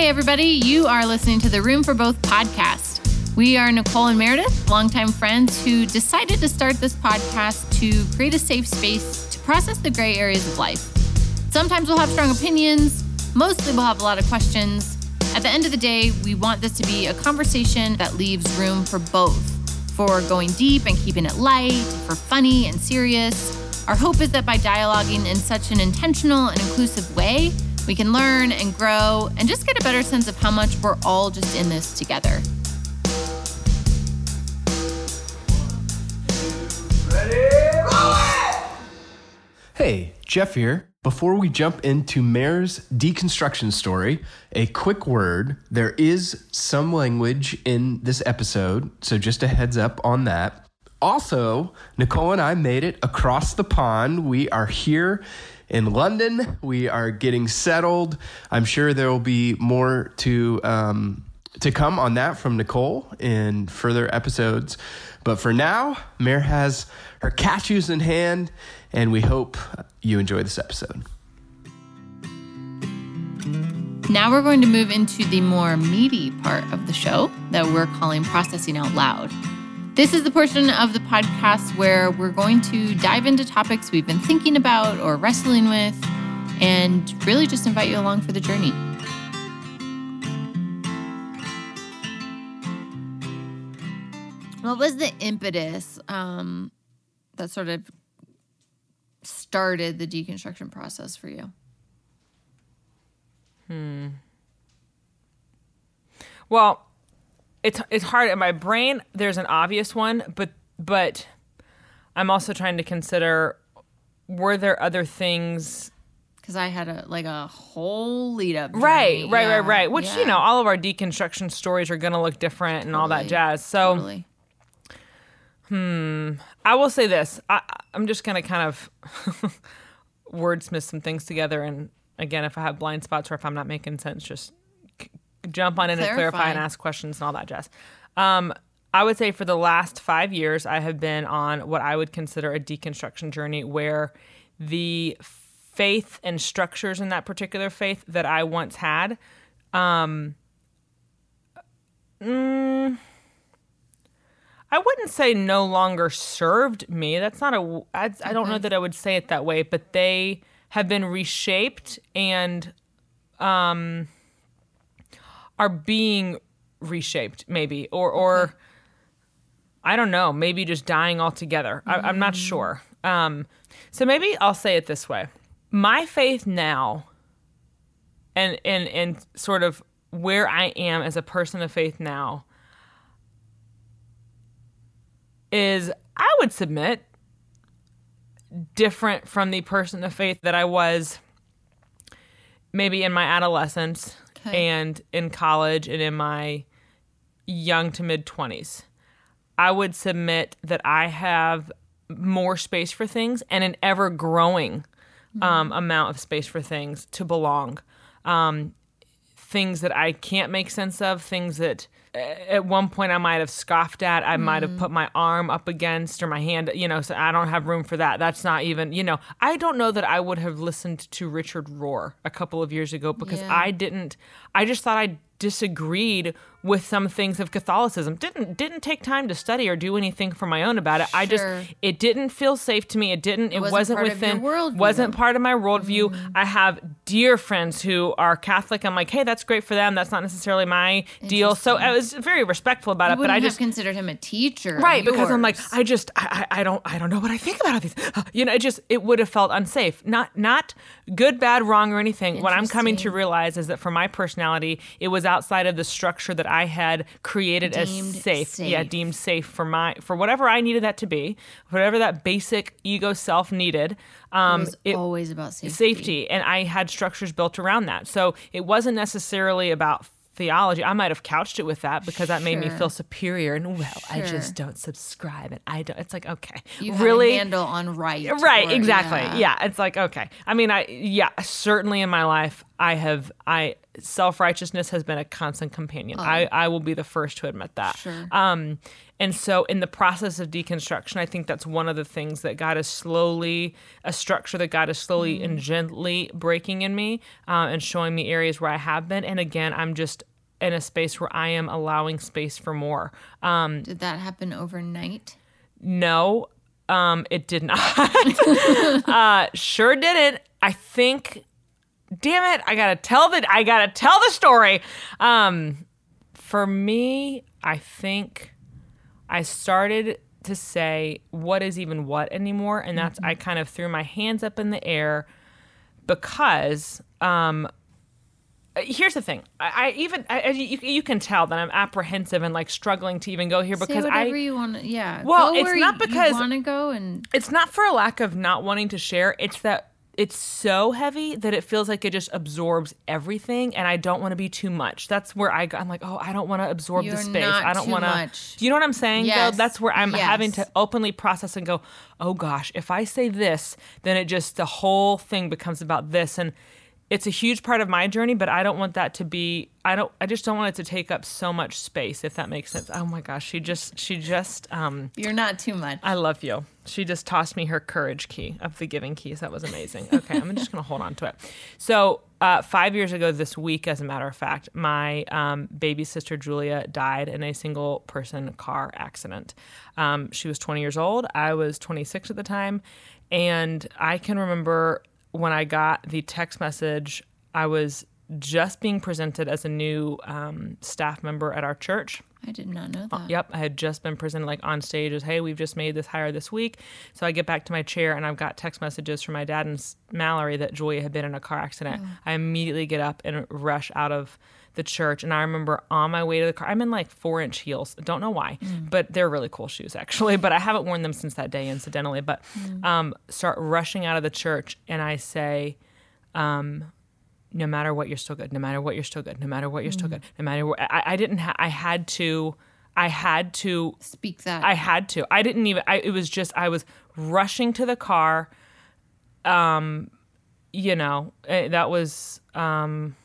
Hey, everybody, you are listening to the Room for Both podcast. We are Nicole and Meredith, longtime friends who decided to start this podcast to create a safe space to process the gray areas of life. Sometimes we'll have strong opinions, mostly we'll have a lot of questions. At the end of the day, we want this to be a conversation that leaves room for both for going deep and keeping it light, for funny and serious. Our hope is that by dialoguing in such an intentional and inclusive way, we can learn and grow and just get a better sense of how much we're all just in this together. Hey, Jeff here. Before we jump into Mare's deconstruction story, a quick word. There is some language in this episode, so just a heads up on that. Also, Nicole and I made it across the pond. We are here in London. We are getting settled. I'm sure there will be more to um, to come on that from Nicole in further episodes. But for now, Mare has her cashews in hand, and we hope you enjoy this episode. Now we're going to move into the more meaty part of the show that we're calling Processing Out Loud. This is the portion of the podcast where we're going to dive into topics we've been thinking about or wrestling with and really just invite you along for the journey. What was the impetus um, that sort of started the deconstruction process for you? Hmm. Well, it's it's hard in my brain. There's an obvious one, but but I'm also trying to consider were there other things Because I had a like a whole lead up. right journey. right Yeah, right right which yeah, you know all of our deconstruction stories are going to look different and all that jazz so totally. Hmm, i will say this I, i'm just going to kind of wordsmith some things together and again if i have blind spots or if i'm not making sense just jump on in and clarify Clarify. and ask questions and all that jazz um, i would say for the last five years i have been on what i would consider a deconstruction journey where the faith and structures in that particular faith that i once had um, mm, I wouldn't say no longer served me. That's not a. I, I don't know that I would say it that way, but they have been reshaped and um, are being reshaped, maybe, or or I don't know, maybe just dying altogether. I, I'm not sure. Um, so maybe I'll say it this way: my faith now, and and and sort of where I am as a person of faith now is I would submit different from the person of faith that I was maybe in my adolescence Okay. and in college and in my young to mid 20s. I would submit that I have more space for things and an ever growing um, amount of space for things to belong. Um, things that I can't make sense of, things that at one point I might have scoffed at, I might have mm. put my arm up against or my hand, you know, so I don't have room for that. That's not even, you know, I don't know that I would have listened to Richard Rohr a couple of years ago because Yeah. I didn't, I just thought I disagreed with some things of Catholicism. Didn't didn't take time to study or do anything for my own about it. I just it didn't feel safe to me. It didn't it, wasn't wasn't, part within wasn't part of my worldview. Mm-hmm. I have dear friends who are Catholic. I'm like, hey, that's great for them. That's not necessarily my deal. So I was very respectful about I it, but I have just considered him a teacher, right because I'm like. I just I, I I don't I don't know what I think about all these. Uh, you know, it just it would have felt unsafe. Not not good, bad, wrong, or anything. What I'm coming to realize is that for my personality, it was outside of the structure that I had created Deemed as safe. Yeah, deemed safe for my for whatever I needed that to be, whatever that basic ego self needed. Um, it was it- always about safety. safety. And i had structures built around that. So it wasn't necessarily about theology. I might have couched it with that because that made me feel superior. And well i just don't subscribe and i don't it's like okay. You really a handle on right, right or- exactly. yeah. it's like okay. I mean i yeah certainly in my life i have i self righteousness has been a constant companion. I, I will be the first to admit that. Sure. Um, and so, in the process of deconstruction, I think that's one of the things that God is slowly, a structure that God is slowly and gently breaking in me uh, and showing me areas where I have been. And again, I'm just in a space where I am allowing space for more. Um, Did that happen overnight? no, um, it did not. uh, sure didn't. I think. Damn it! I gotta tell the I gotta tell the story. Um, for me, I think I started to say what is even what anymore, and that's I kind of threw my hands up in the air because um, here's the thing. I, I even I, you, you can tell that I'm apprehensive and like struggling to even go here because I whatever you want. Yeah. Well, go it's not because- you want to go and it's not for a lack of not wanting to share. It's that it's so heavy that it feels like it just absorbs everything, and I don't want to be too much. That's where I. I'm like, oh, I don't want to absorb You're the space. I don't want to. Do you know what I'm saying? Yes. Though that's where I'm having to openly process and go, oh gosh, if I say this, then it just the whole thing becomes about this, and it's a huge part of my journey. But I don't want that to be. I don't. I just don't want it to take up so much space. If that makes sense. Oh my gosh, she just. She just. um you're not too much. I love you. She just tossed me her courage key of the giving keys. That was amazing. Okay, I'm just going to hold on to it. So, uh, five years ago this week, as a matter of fact, my um, baby sister Julia died in a single person car accident. Um, she was 20 years old. I was 26 at the time. And I can remember when I got the text message, I was just being presented as a new um, staff member at our church. I did not know that. Yep, I had just been presented like on stage as, "Hey, we've just made this hire this week." So I get back to my chair and I've got text messages from my dad and Mallory that Julia had been in a car accident. I immediately get up and rush out of the church, and I remember on my way to the car, I'm in like four inch heels. Don't know why, but they're really cool shoes actually. But I haven't worn them since that day, incidentally. But um, start rushing out of the church, and I say, no matter what, you're still good. No matter what, you're still good. No matter what, you're still good. No matter what, I, I didn't. Ha- I had to. I had to. Speak that. I had to. I didn't even. I, it was just. I was rushing to the car. Um, you know, eh, that was um,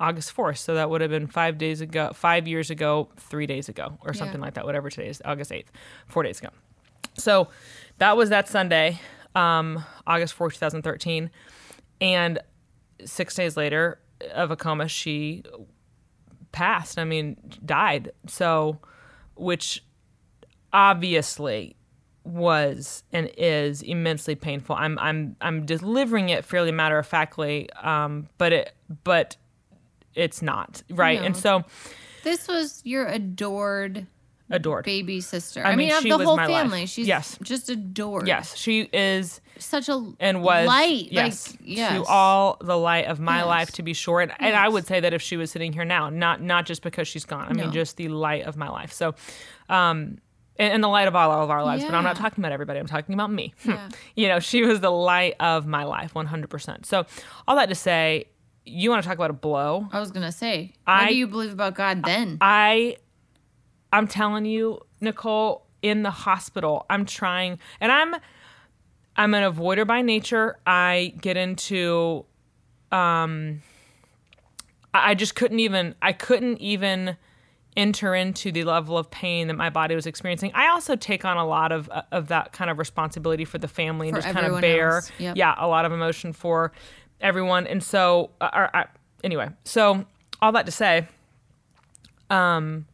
August fourth. So that would have been five days ago, five years ago, three days ago, or something like that. Whatever today is, August eighth, four days ago. So that was that Sunday, um, August fourth, two thousand thirteen, and six days later of a coma, she passed. I mean, died. So, which obviously was and is immensely painful. I'm I'm I'm delivering it fairly matter of factly, um, but it but it's not right. And so this was your adored adored. baby sister. I I, mean, mean, of she the was whole my life. family. She's Yes. just adored. Yes, she is Such a and was light. yes, like yes. to all the light of my Yes. life to be sure and, and i would say that if she was sitting here now not not just because she's gone i mean just the light of my life so um and, and the light of all all of our lives but i'm not talking about everybody i'm talking about me Yeah. you know she was the light of my life 100% so all that to say you want to talk about a blow I was gonna say, I- what do you believe about God then? I I'm telling you, Nicole, in the hospital, I'm trying and I'm I'm an avoider by nature. I get into um I just couldn't even I couldn't even enter into the level of pain that my body was experiencing. I also take on a lot of of that kind of responsibility for the family and For just kind of bear. Yep. yeah, a lot of emotion for everyone. And so uh, uh, anyway, so all that to say, um,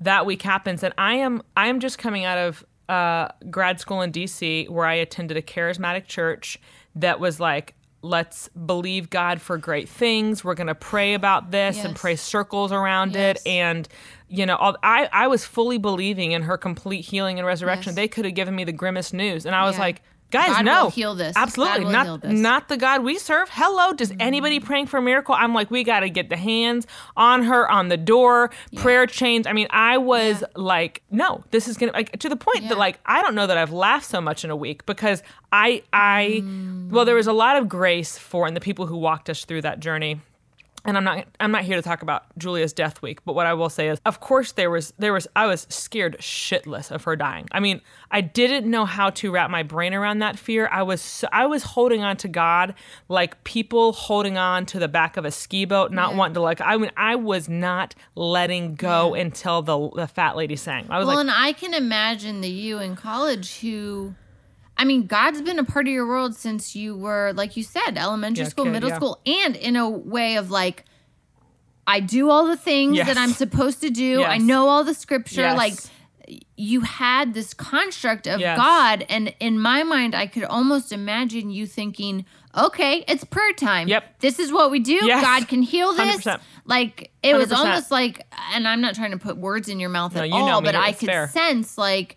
that week happens and i am i am just coming out of uh, grad school in dc where i attended a charismatic church that was like let's believe god for great things. We're going to pray about this and pray circles around it. And you know all, I, I was fully believing in her complete healing and resurrection. Yes. they could have given me the grimmest news. And i was Yeah. like guys God no heal this. absolutely not this. not the god we serve hello does Mm-hmm. anybody praying for a miracle i'm like we got to get the hands on her on the door prayer chains i mean i was Yeah. like no this is gonna like to the point Yeah. that like i don't know that i've laughed so much in a week because i i Mm. well there was a lot of grace for and the people who walked us through that journey and I'm not I'm not here to talk about Julia's death week, but what I will say is of course there was there was I was scared shitless of her dying. I mean, I didn't know how to wrap my brain around that fear. I was I was holding on to God like people holding on to the back of a ski boat, not Yeah. wanting to like I mean I was not letting go until the the fat lady sang. I was Well, like and I can imagine the you in college who, I mean, God's been a part of your world since you were, like you said, elementary Yeah, school, kid, middle yeah. school, and in a way of like, I do all the things Yes. that I'm supposed to do. I know all the scripture. Yes. Like, you had this construct of Yes. God, and in my mind, I could almost imagine you thinking, "Okay, it's prayer time. Yep. this is what we do. Yes. God can heal this." 100%. Like it was 100%. almost like, and I'm not trying to put words in your mouth No, at all, but I could fair. sense like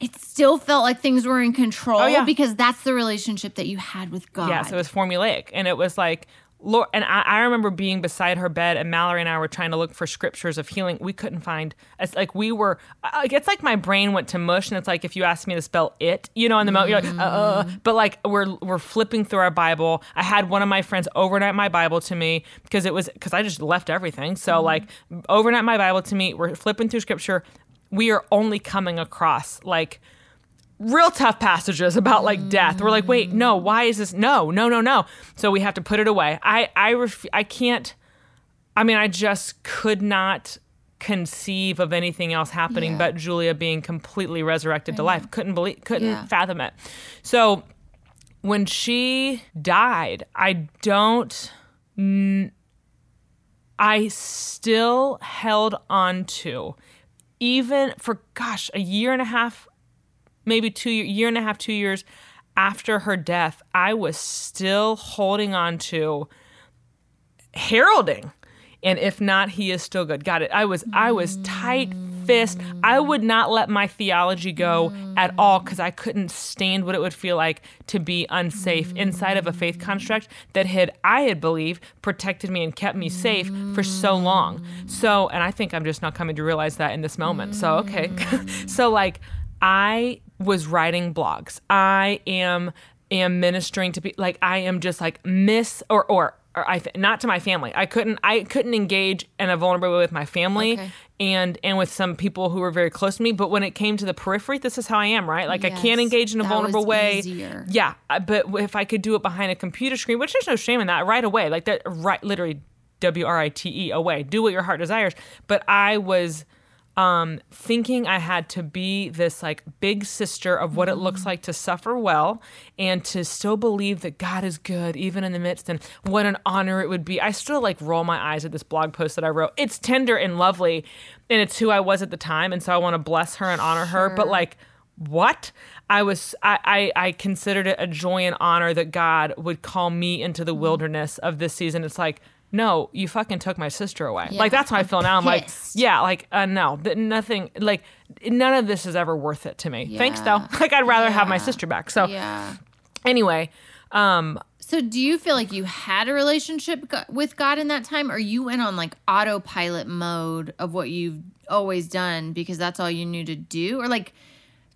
it still felt like things were in control Oh, yeah. because that's the relationship that you had with God. Yes, it was formulaic, and it was like, Lord. And I, I remember being beside her bed, and Mallory and I were trying to look for scriptures of healing. We couldn't find. It's like we were. Like it's like my brain went to mush, and it's like if you asked me to spell it, you know, in the moment, you're like, uh, uh. But like we're we're flipping through our Bible. I had one of my friends overnight my Bible to me because it was because I just left everything. So like overnight my Bible to me. We're flipping through scripture. We are only coming across like real tough passages about like death. We're like, wait, no, why is this? No, no, no, no. So we have to put it away. I, I, ref- I can't. I mean, I just could not conceive of anything else happening Yeah. but Julia being completely resurrected to life. Couldn't believe, couldn't Yeah. fathom it. So when she died, I don't. n- I still held on to, even for gosh, a year and a half maybe two year, and a half, two years after her death, I was still holding on to heralding. And if not, he is still good. Got it. I was I was tight fist. I would not let my theology go at all because I couldn't stand what it would feel like to be unsafe inside of a faith construct that had I had believed protected me and kept me safe for so long. So, and I think I'm just not coming to realize that in this moment. So, okay. so like I was writing blogs. I am am ministering to be like I am just like miss or or or I not to my family. I couldn't I couldn't engage in a vulnerable way with my family Okay. And and with some people who were very close to me. But when it came to the periphery, this is how I am, right? Like I can't engage in a vulnerable way. easier. Yeah, uh, but if I could do it behind a computer screen, which there's no shame in that, right away, like that, right, literally, W R I T E away, do what your heart desires. But I was um, thinking I had to be this like big sister of what it looks like to suffer well and to still believe that God is good even in the midst and what an honor it would be. I still like roll my eyes at this blog post that I wrote. It's tender and lovely and it's who I was at the time and so I want to bless her and honor her, but like what? I was I, I i considered it a joy and honor that god would call me into the wilderness of this season. It's like no you fucking took my sister away. Yeah, like that's how i feel now. I'm like yeah like uh, no that nothing like none of this is ever worth it to me. Thanks though. Like i'd rather have my sister back. So Yeah. anyway um So, do you feel like you had a relationship with God in that time, or you went on like autopilot mode of what you've always done because that's all you knew to do, or like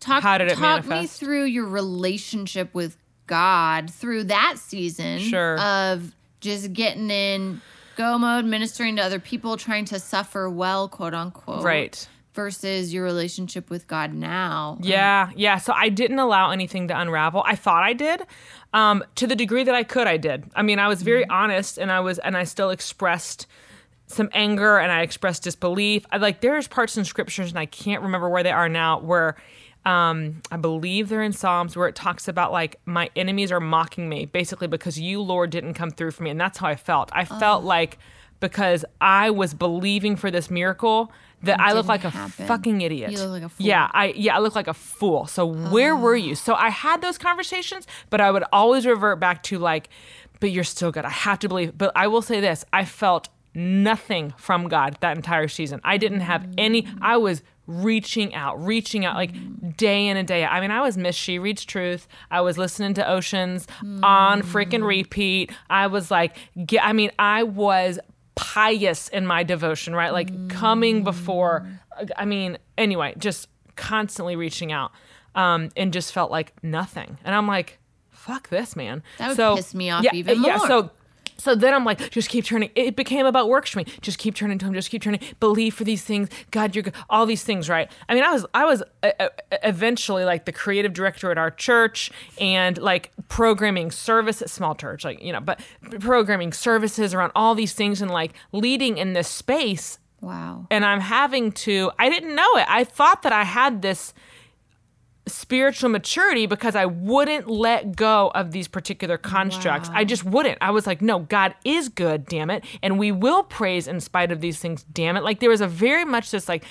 talk How did it talk me through your relationship with God through that season Sure. of just getting in go mode, ministering to other people, trying to suffer well, quote unquote, right versus your relationship with God now. Yeah, yeah. So I didn't allow anything to unravel. I thought I did. Um, to the degree that I could, I did. I mean, I was very honest and I was and I still expressed some anger and I expressed disbelief. I like there's parts in scriptures and I can't remember where they are now where um, I believe they're in Psalms where it talks about like my enemies are mocking me basically because you Lord didn't come through for me and that's how I felt. I felt like because I was believing for this miracle that I look like a fucking idiot. You look like a fool. Yeah, I yeah, I look like a fool. So where were you? So I had those conversations, but I would always revert back to like, but you're still good. I have to believe. But I will say this: I felt nothing from God that entire season. I didn't have any. I was reaching out, reaching out like day in and day out. I mean, I was Miss She Reads Truth. I was listening to Oceans on freaking repeat. I was like, get, I mean, I was pious in my devotion, right? Like coming before. I mean, anyway, just constantly reaching out, um, and just felt like nothing. And I'm like, fuck this, man. That would so, piss me off yeah, even Yeah, more. so So then I'm like, just keep turning. It became about work me. Just keep turning to him. Just keep turning. Believe for these things. God, you're good. All these things, right? I mean, I was, I was uh, eventually like the creative director at our church and like programming service at small church, like you know, but programming services around all these things and like leading in this space. Wow. And I'm having to. I didn't know it. I thought that I had this spiritual maturity because I wouldn't let go of these particular constructs. Wow. I just wouldn't. I was like, no, God is good, damn it. And we will praise in spite of these things, damn it. Like there was a very much this like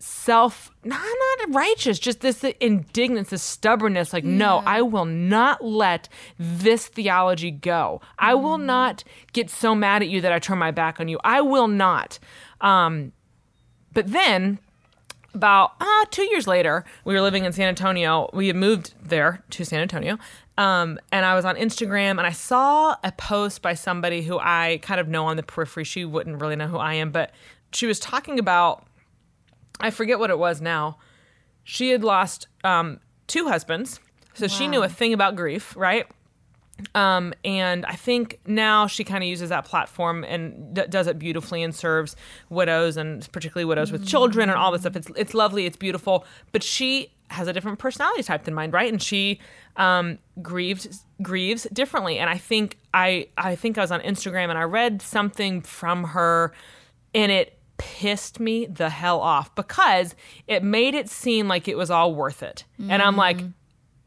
self not not righteous just this indignance this stubbornness like no i will not let this theology go i will not get so mad at you that i turn my back on you i will not um but then about uh, two years later, we were living in San Antonio. We had moved there to San Antonio. Um, and I was on Instagram and I saw a post by somebody who I kind of know on the periphery. She wouldn't really know who I am, but she was talking about, I forget what it was now. She had lost um, two husbands. So she knew a thing about grief, right? Um, and I think now she kind of uses that platform and d- does it beautifully and serves widows and particularly widows with children and all this stuff. It's it's lovely, it's beautiful, but she has a different personality type than mine, right? And she um, grieves grieves differently. And I think I I think I was on Instagram and I read something from her, and it pissed me the hell off because it made it seem like it was all worth it. And I'm like,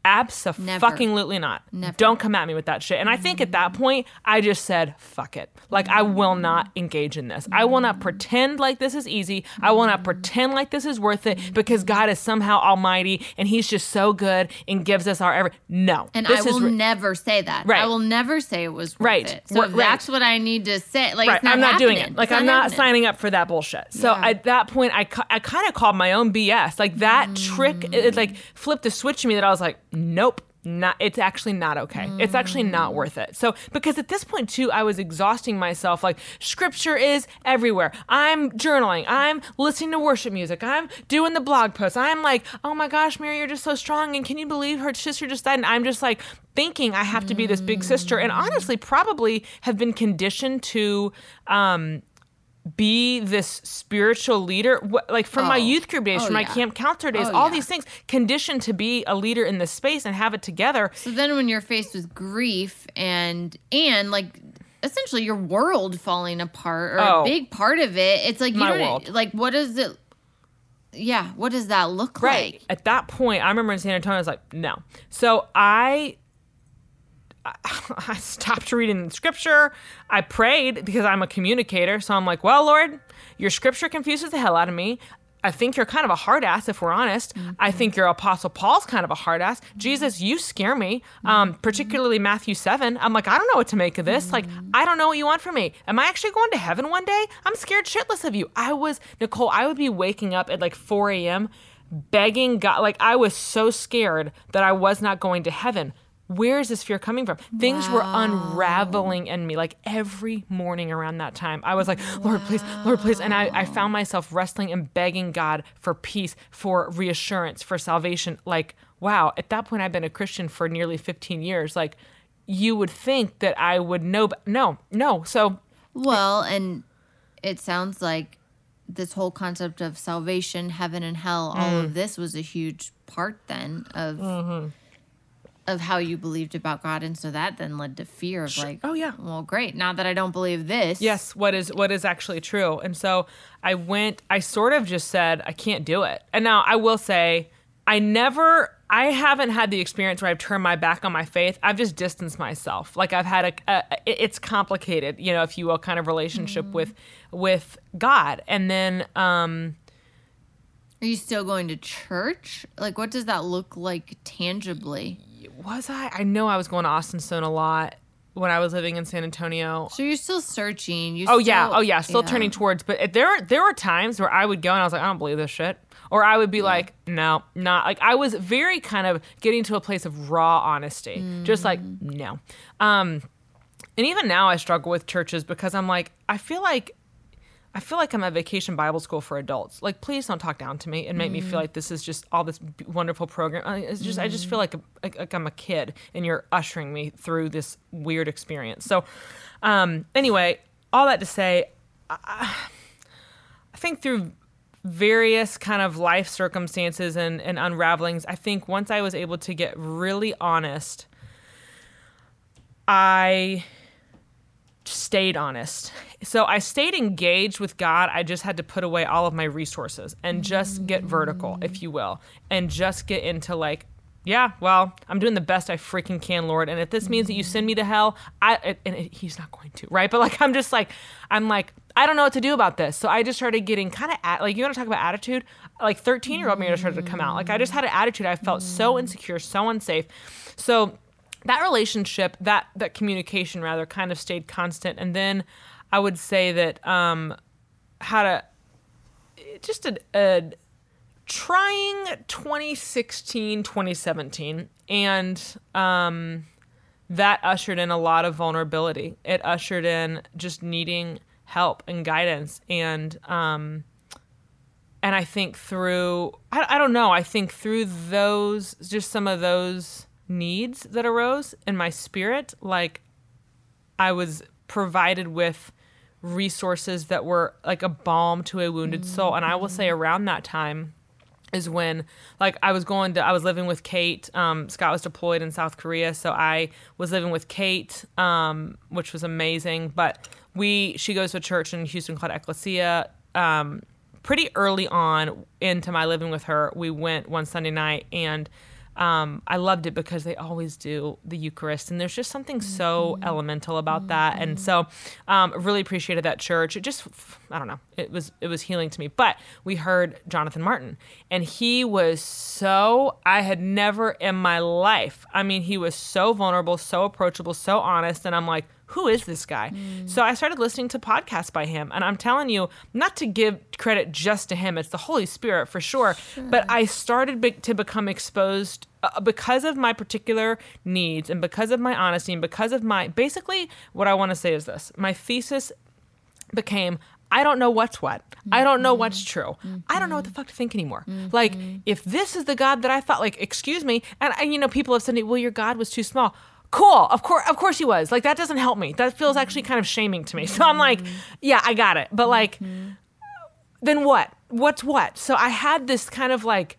Absolutely not. Never. Don't come at me with that shit. And I think at that point, I just said, fuck it. Like, I will not engage in this. I will not pretend like this is easy. I will not pretend like this is worth it because God is somehow almighty and He's just so good and gives us our every. No. And This I will ri- never say that. Right. I will never say it was worth Right. it. So Right. that's what I need to say. Like, right. it's not I'm not doing it. Like I'm not happening. signing up for that bullshit. So Yeah. at that point, I, I kind of called my own BS. Like that trick, mm. it, it, like flipped a switch to me that I was like, nope. Not, it's actually not okay. It's actually not worth it. So, because at this point too, I was exhausting myself. Like, scripture is everywhere. I'm journaling. I'm listening to worship music. I'm doing the blog posts. I'm like, oh my gosh, Mary, you're just so strong. And can you believe her sister just died? And I'm just like thinking I have to be this big sister. And honestly, probably have been conditioned to, um, be this spiritual leader like from my Oh. youth group days Oh, from my yeah. camp counselor days Oh, all yeah. these things conditioned to be a leader in this space and have it together So then when you're faced with grief and and like essentially your world falling apart or Oh. a big part of it, it's like you My world. like what does it yeah, what does that look right like? at that point i remember in san antonio i was like no so i I- stopped reading scripture. I prayed because I'm a communicator. So I'm like, well, Lord, your scripture confuses the hell out of me. I think you're kind of a hard ass, if we're honest. I mm-hmm. think your Apostle Paul's kind of a hard ass. Mm-hmm. Jesus, you scare me, mm-hmm. um, particularly Matthew 7. I'm like, I don't know what to make of this. Like, I don't know what you want from me. Am I actually going to heaven one day? I'm scared shitless of you. I was, Nicole, I would be waking up at like 4 a.m. begging God. Like, I was so scared that I was not going to heaven. Where is this fear coming from? Things were unraveling in me like every morning around that time. I was like, Lord, please, Lord, please. And I, I found myself wrestling and begging God for peace, for reassurance, for salvation. Like, wow, at that point, I've been a Christian for nearly 15 years. Like, you would think that I would know, but no, no. So, Well, and it sounds like this whole concept of salvation, heaven and hell, all Mm. of this was a huge part then of Mm-hmm. Of how you believed about God, and so that then led to fear of like, Oh, yeah. well, great. Now that I don't believe this, yes, what is what is actually true. And so I went I sort of just said I can't do it. And now I will say I never I haven't had the experience where I've turned my back on my faith. I've just distanced myself. Like I've had a, a it's complicated, you know, if you will, kind of relationship with with God. And then um Are you still going to church? Like, what does that look like tangibly? Was I I know I was going to Austin Stone a lot when I was living in San Antonio. So you're still searching. You Oh yeah, still- oh yeah, still turning towards. But there, there were times where I would go and I was like, I don't believe this shit, or I would be like, no, not like I was very kind of getting to a place of raw honesty, just like no. Um, and even now I struggle with churches because I'm like, I feel like I feel like I'm at vacation Bible school for adults. Like, please don't talk down to me and make mm. me feel like this is just all this wonderful program. It's just, mm. I just feel like, a, like, like I'm a kid and you're ushering me through this weird experience. So, um, anyway, all that to say, I, I think through various kind of life circumstances and, and unravelings, I think once I was able to get really honest, I stayed honest. So I stayed engaged with God. I just had to put away all of my resources and just get vertical, if you will, and just get into like, yeah, well, I'm doing the best I freaking can, Lord. And if this means that you send me to hell, I and it, he's not going to, right? But like, I'm just like, I'm like, I don't know what to do about this. So I just started getting kind of at like you want to talk about attitude, like 13 year old me just started to come out. Like I just had an attitude. I felt so insecure, so unsafe. So that relationship, that that communication rather, kind of stayed constant. And then I would say that um, had a just a, a trying 2016 2017 and um, that ushered in a lot of vulnerability. It ushered in just needing help and guidance. And um, and i think through I, I don't know. I think through those just some of those needs that arose in my spirit like i was provided with resources that were like a balm to a wounded soul and i will say around that time is when like I was going to I was living with Kate. Um, Scott was deployed in South Korea, so I was living with Kate, um, which was amazing. But we she goes to a church in Houston called Ecclesia. Um, pretty early on into my living with her, we went one Sunday night and um, I loved it because they always do the Eucharist, and there's just something so mm-hmm. elemental about mm-hmm. that. And so, um, really appreciated that church. It just, I don't know, it was it was healing to me. But we heard Jonathan Martin, and he was so I had never in my life. I mean, he was so vulnerable, so approachable, so honest, and I'm like who is this guy? Mm. So I started listening to podcasts by him. And I'm telling you, not to give credit just to him, it's the Holy Spirit for sure. sure. But I started be- to become exposed uh, because of my particular needs and because of my honesty and because of my basically, what I want to say is this my thesis became I don't know what's what. I don't know what's true. Mm-hmm. I don't know what the fuck to think anymore. Mm-hmm. Like, if this is the God that I thought, like, excuse me, and, and you know, people have said, well, your God was too small cool of course of course he was like that doesn't help me that feels actually kind of shaming to me so i'm like yeah i got it but like then what what's what so i had this kind of like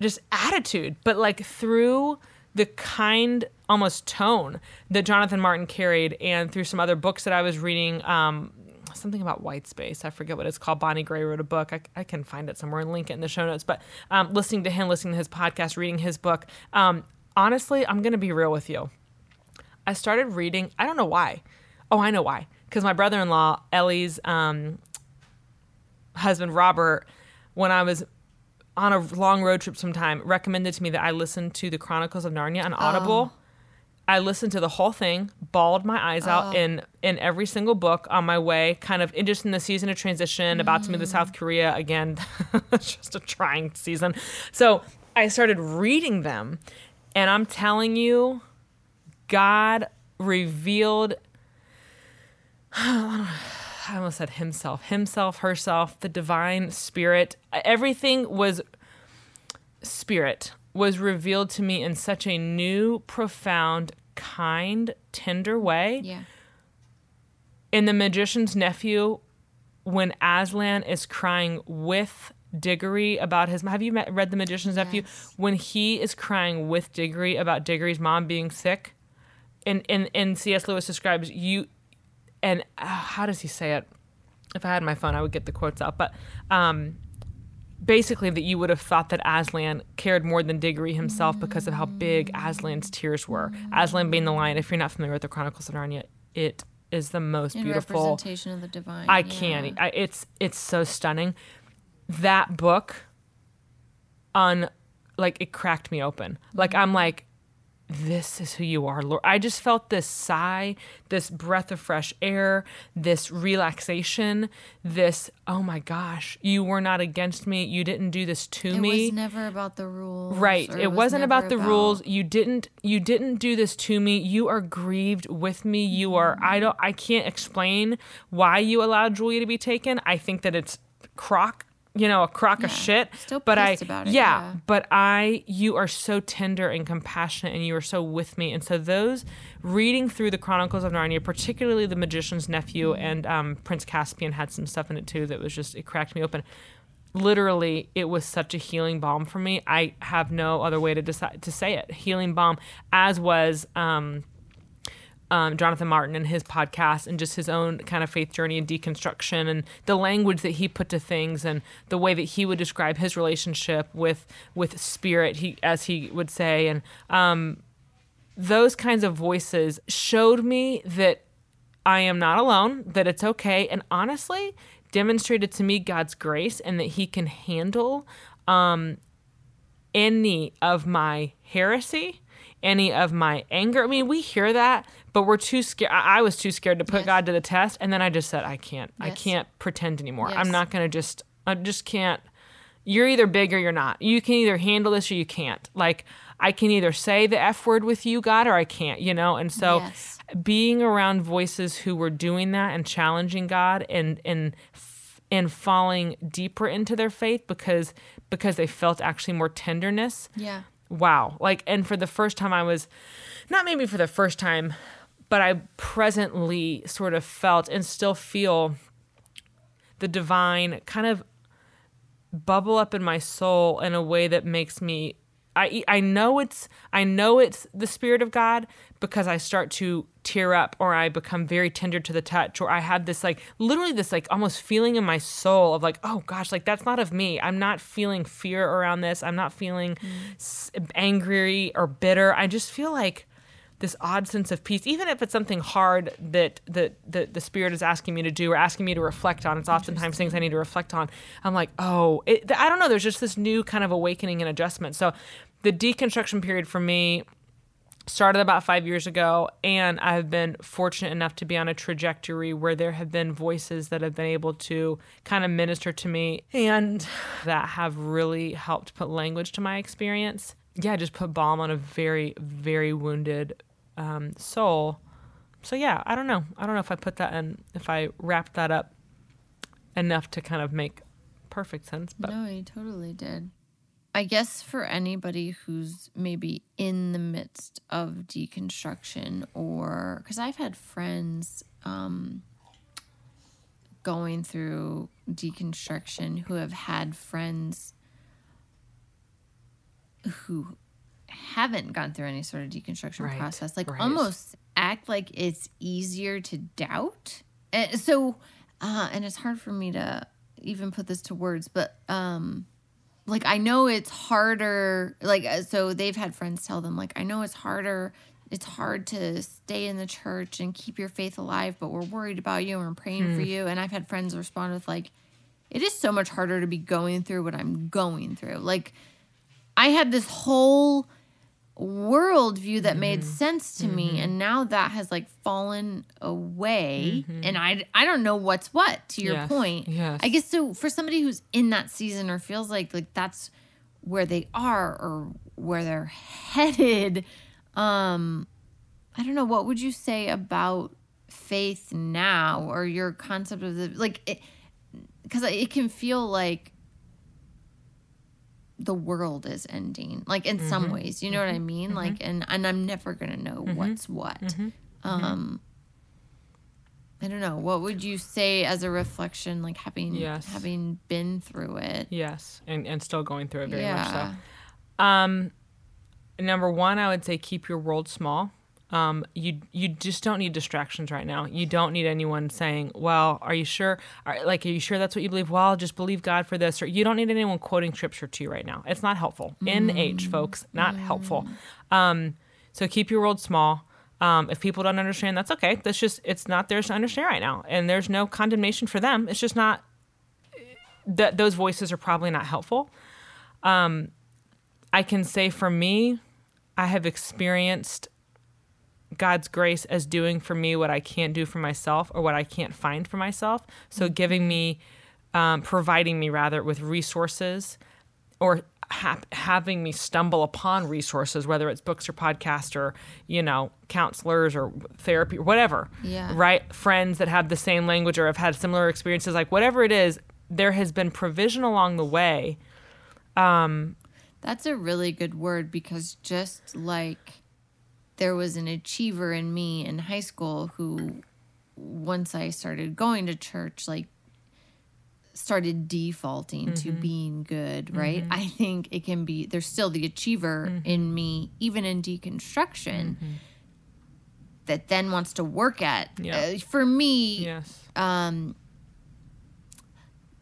just attitude but like through the kind almost tone that jonathan martin carried and through some other books that i was reading um, something about white space. I forget what it's called. Bonnie Gray wrote a book. I, I can find it somewhere and link it in the show notes. But um, listening to him, listening to his podcast, reading his book, um, honestly, I'm going to be real with you. I started reading. I don't know why. Oh, I know why. Because my brother in law, Ellie's um, husband, Robert, when I was on a long road trip sometime, recommended to me that I listen to the Chronicles of Narnia on Audible. Oh. I listened to the whole thing, bawled my eyes out oh. in in every single book on my way, kind of in just in the season of transition, mm. about to move to South Korea again. just a trying season. So I started reading them, and I'm telling you, God revealed, I almost said himself, himself, herself, the divine spirit. Everything was spirit was revealed to me in such a new, profound, kind, tender way. Yeah. In The Magician's Nephew, when Aslan is crying with Diggory about his. Have you met, read The Magician's yes. Nephew? When he is crying with Diggory about Diggory's mom being sick, and and and C.S. Lewis describes you, and uh, how does he say it? If I had my phone, I would get the quotes out. But um, basically, that you would have thought that Aslan cared more than Diggory himself because of how big Aslan's tears were. Aslan being the lion. If you're not familiar with the Chronicles of Narnia, it is the most In beautiful representation of the divine. I yeah. can't. I, it's it's so stunning. That book, on like it cracked me open. Like I'm like this is who you are, Lord. I just felt this sigh, this breath of fresh air, this relaxation, this, oh my gosh, you were not against me. You didn't do this to It me. It was never about the rules. Right. or It, was wasn't about the rules. You didn't you didn't do this to me. You are grieved with me. You are mm-hmm. I don't I can't explain why you allowed Julia to be taken. I think that it's crock you know, a crock of shit. Still but I it, yeah, yeah. but I you are so tender and compassionate and you are so with me. And so those reading through the Chronicles of Narnia, particularly the Magician's Nephew and um, Prince Caspian had some stuff in it too that was just it cracked me open literally it was such a healing balm for me i have no other way to decide to say it healing balm as was um, um, Jonathan Martin and his podcast and just his own kind of faith journey and deconstruction and the language that he put to things and the way that he would describe his relationship with with spirit he as he would say and um, those kinds of voices showed me that I am not alone, that it's okay, and honestly demonstrated to me God's grace and that He can handle um, any of my heresy, any of my anger. I mean, we hear that, but we're too scared. I I was too scared to put Yes. God to the test, and then I just said, I can't. I can't pretend anymore. Yes. I'm not going to just. I just can't. You're either big or you're not. You can either handle this or you can't. Like I can either say the F word with you, God, or I can't. You know, and so Yes. being around voices who were doing that and challenging God and and and falling deeper into their faith because because they felt actually more tenderness. Yeah. Wow. Like and for the first time I was not maybe for the first time, but I presently sort of felt and still feel the divine kind of bubble up in my soul in a way that makes me I I know it's I know it's the spirit of God because I start to tear up or I become very tender to the touch or I have this like literally this like almost feeling in my soul of like oh gosh like that's not of me. I'm not feeling fear around this. I'm not feeling mm. s- angry or bitter. I just feel like this odd sense of peace, even if it's something hard that that that the spirit is asking me to do or asking me to reflect on. It's oftentimes things I need to reflect on. I'm like, oh, it, I don't know. There's just this new kind of awakening and adjustment. So, the deconstruction period for me started about five years ago, and I've been fortunate enough to be on a trajectory where there have been voices that have been able to kind of minister to me and that have really helped put language to my experience. Yeah, just put balm on a very, very wounded um, soul. So, yeah, I don't know. I don't know if I put that in, if I wrapped that up enough to kind of make perfect sense, but No, you totally did. I guess for anybody who's maybe in the midst of deconstruction or because I've had friends um, going through deconstruction who have had friends who haven't gone through any sort of deconstruction Right, process like right. almost act like it's easier to doubt. And so uh, and it's hard for me to even put this to words but um like I know it's harder like uh, so they've had friends tell them like I know it's harder it's hard to stay in the church and keep your faith alive but we're worried about you and we're praying for you. And I've had friends respond with like it is so much harder to be going through what I'm going through. Like I had this whole worldview that made Mm-hmm. sense to me and now that has like fallen away Mm-hmm. and I I don't know what's what to your Yes, point. yes. I guess so for somebody who's in that season or feels like like that's where they are or where they're headed um I don't know what would you say about faith now or your concept of the like it cuz it can feel like the world is ending like in some mm-hmm. ways you know what i mm-hmm. mean? Like mm-hmm. and and i'm never gonna know what's what. Um i don't know. What would you say as a reflection like having Yes. having been through it? Yes, and, and still going through it very much so. Um, number one, I would say keep your world small. Um, you you just don't need distractions right now. You don't need anyone saying, "Well, are you sure? Are, like, are you sure that's what you believe?" Well, just believe God for this. Or you don't need anyone quoting scripture to you right now. It's not helpful. NH, folks, not helpful. Um, so keep your world small. Um, if people don't understand, that's okay. That's just it's not theirs to understand right now, and there's no condemnation for them. It's just not that those voices are probably not helpful. Um, I can say for me, I have experienced God's grace as doing for me what I can't do for myself or what I can't find for myself. So giving me, um, providing me rather with resources or ha- having me stumble upon resources, whether it's books or podcasts or, you know, counselors or therapy or whatever. Yeah. Right? Friends that have the same language or have had similar experiences, like whatever it is, there has been provision along the way. That's a really good word because just like there was an achiever in me in high school who, once I started going to church, like started defaulting to mm-hmm. being good, right? Mm-hmm. I think it can be, there's still the achiever mm-hmm. in me, even in deconstruction, that then wants to work at. Yeah. Uh, for me, Yes. Um,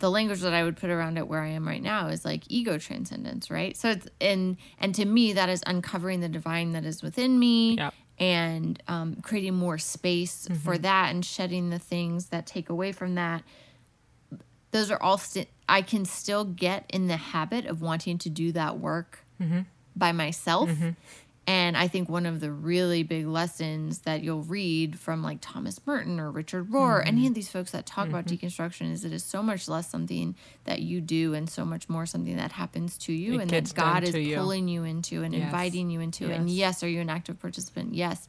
the language that I would put around it where I am right now is like ego transcendence, right? So it's and and to me that is uncovering the divine that is within me Yep. and um, creating more space mm-hmm. for that and shedding the things that take away from that. Those are all st- I can still get in the habit of wanting to do that work mm-hmm. by myself. Mm-hmm. And I think one of the really big lessons that you'll read from like Thomas Merton or Richard Rohr, Mm-hmm. any of these folks that talk about deconstruction, is it is so much less something that you do and so much more something that happens to you It and that God is you. pulling you into and Yes. inviting you into. And Yes. yes, are you an active participant? Yes.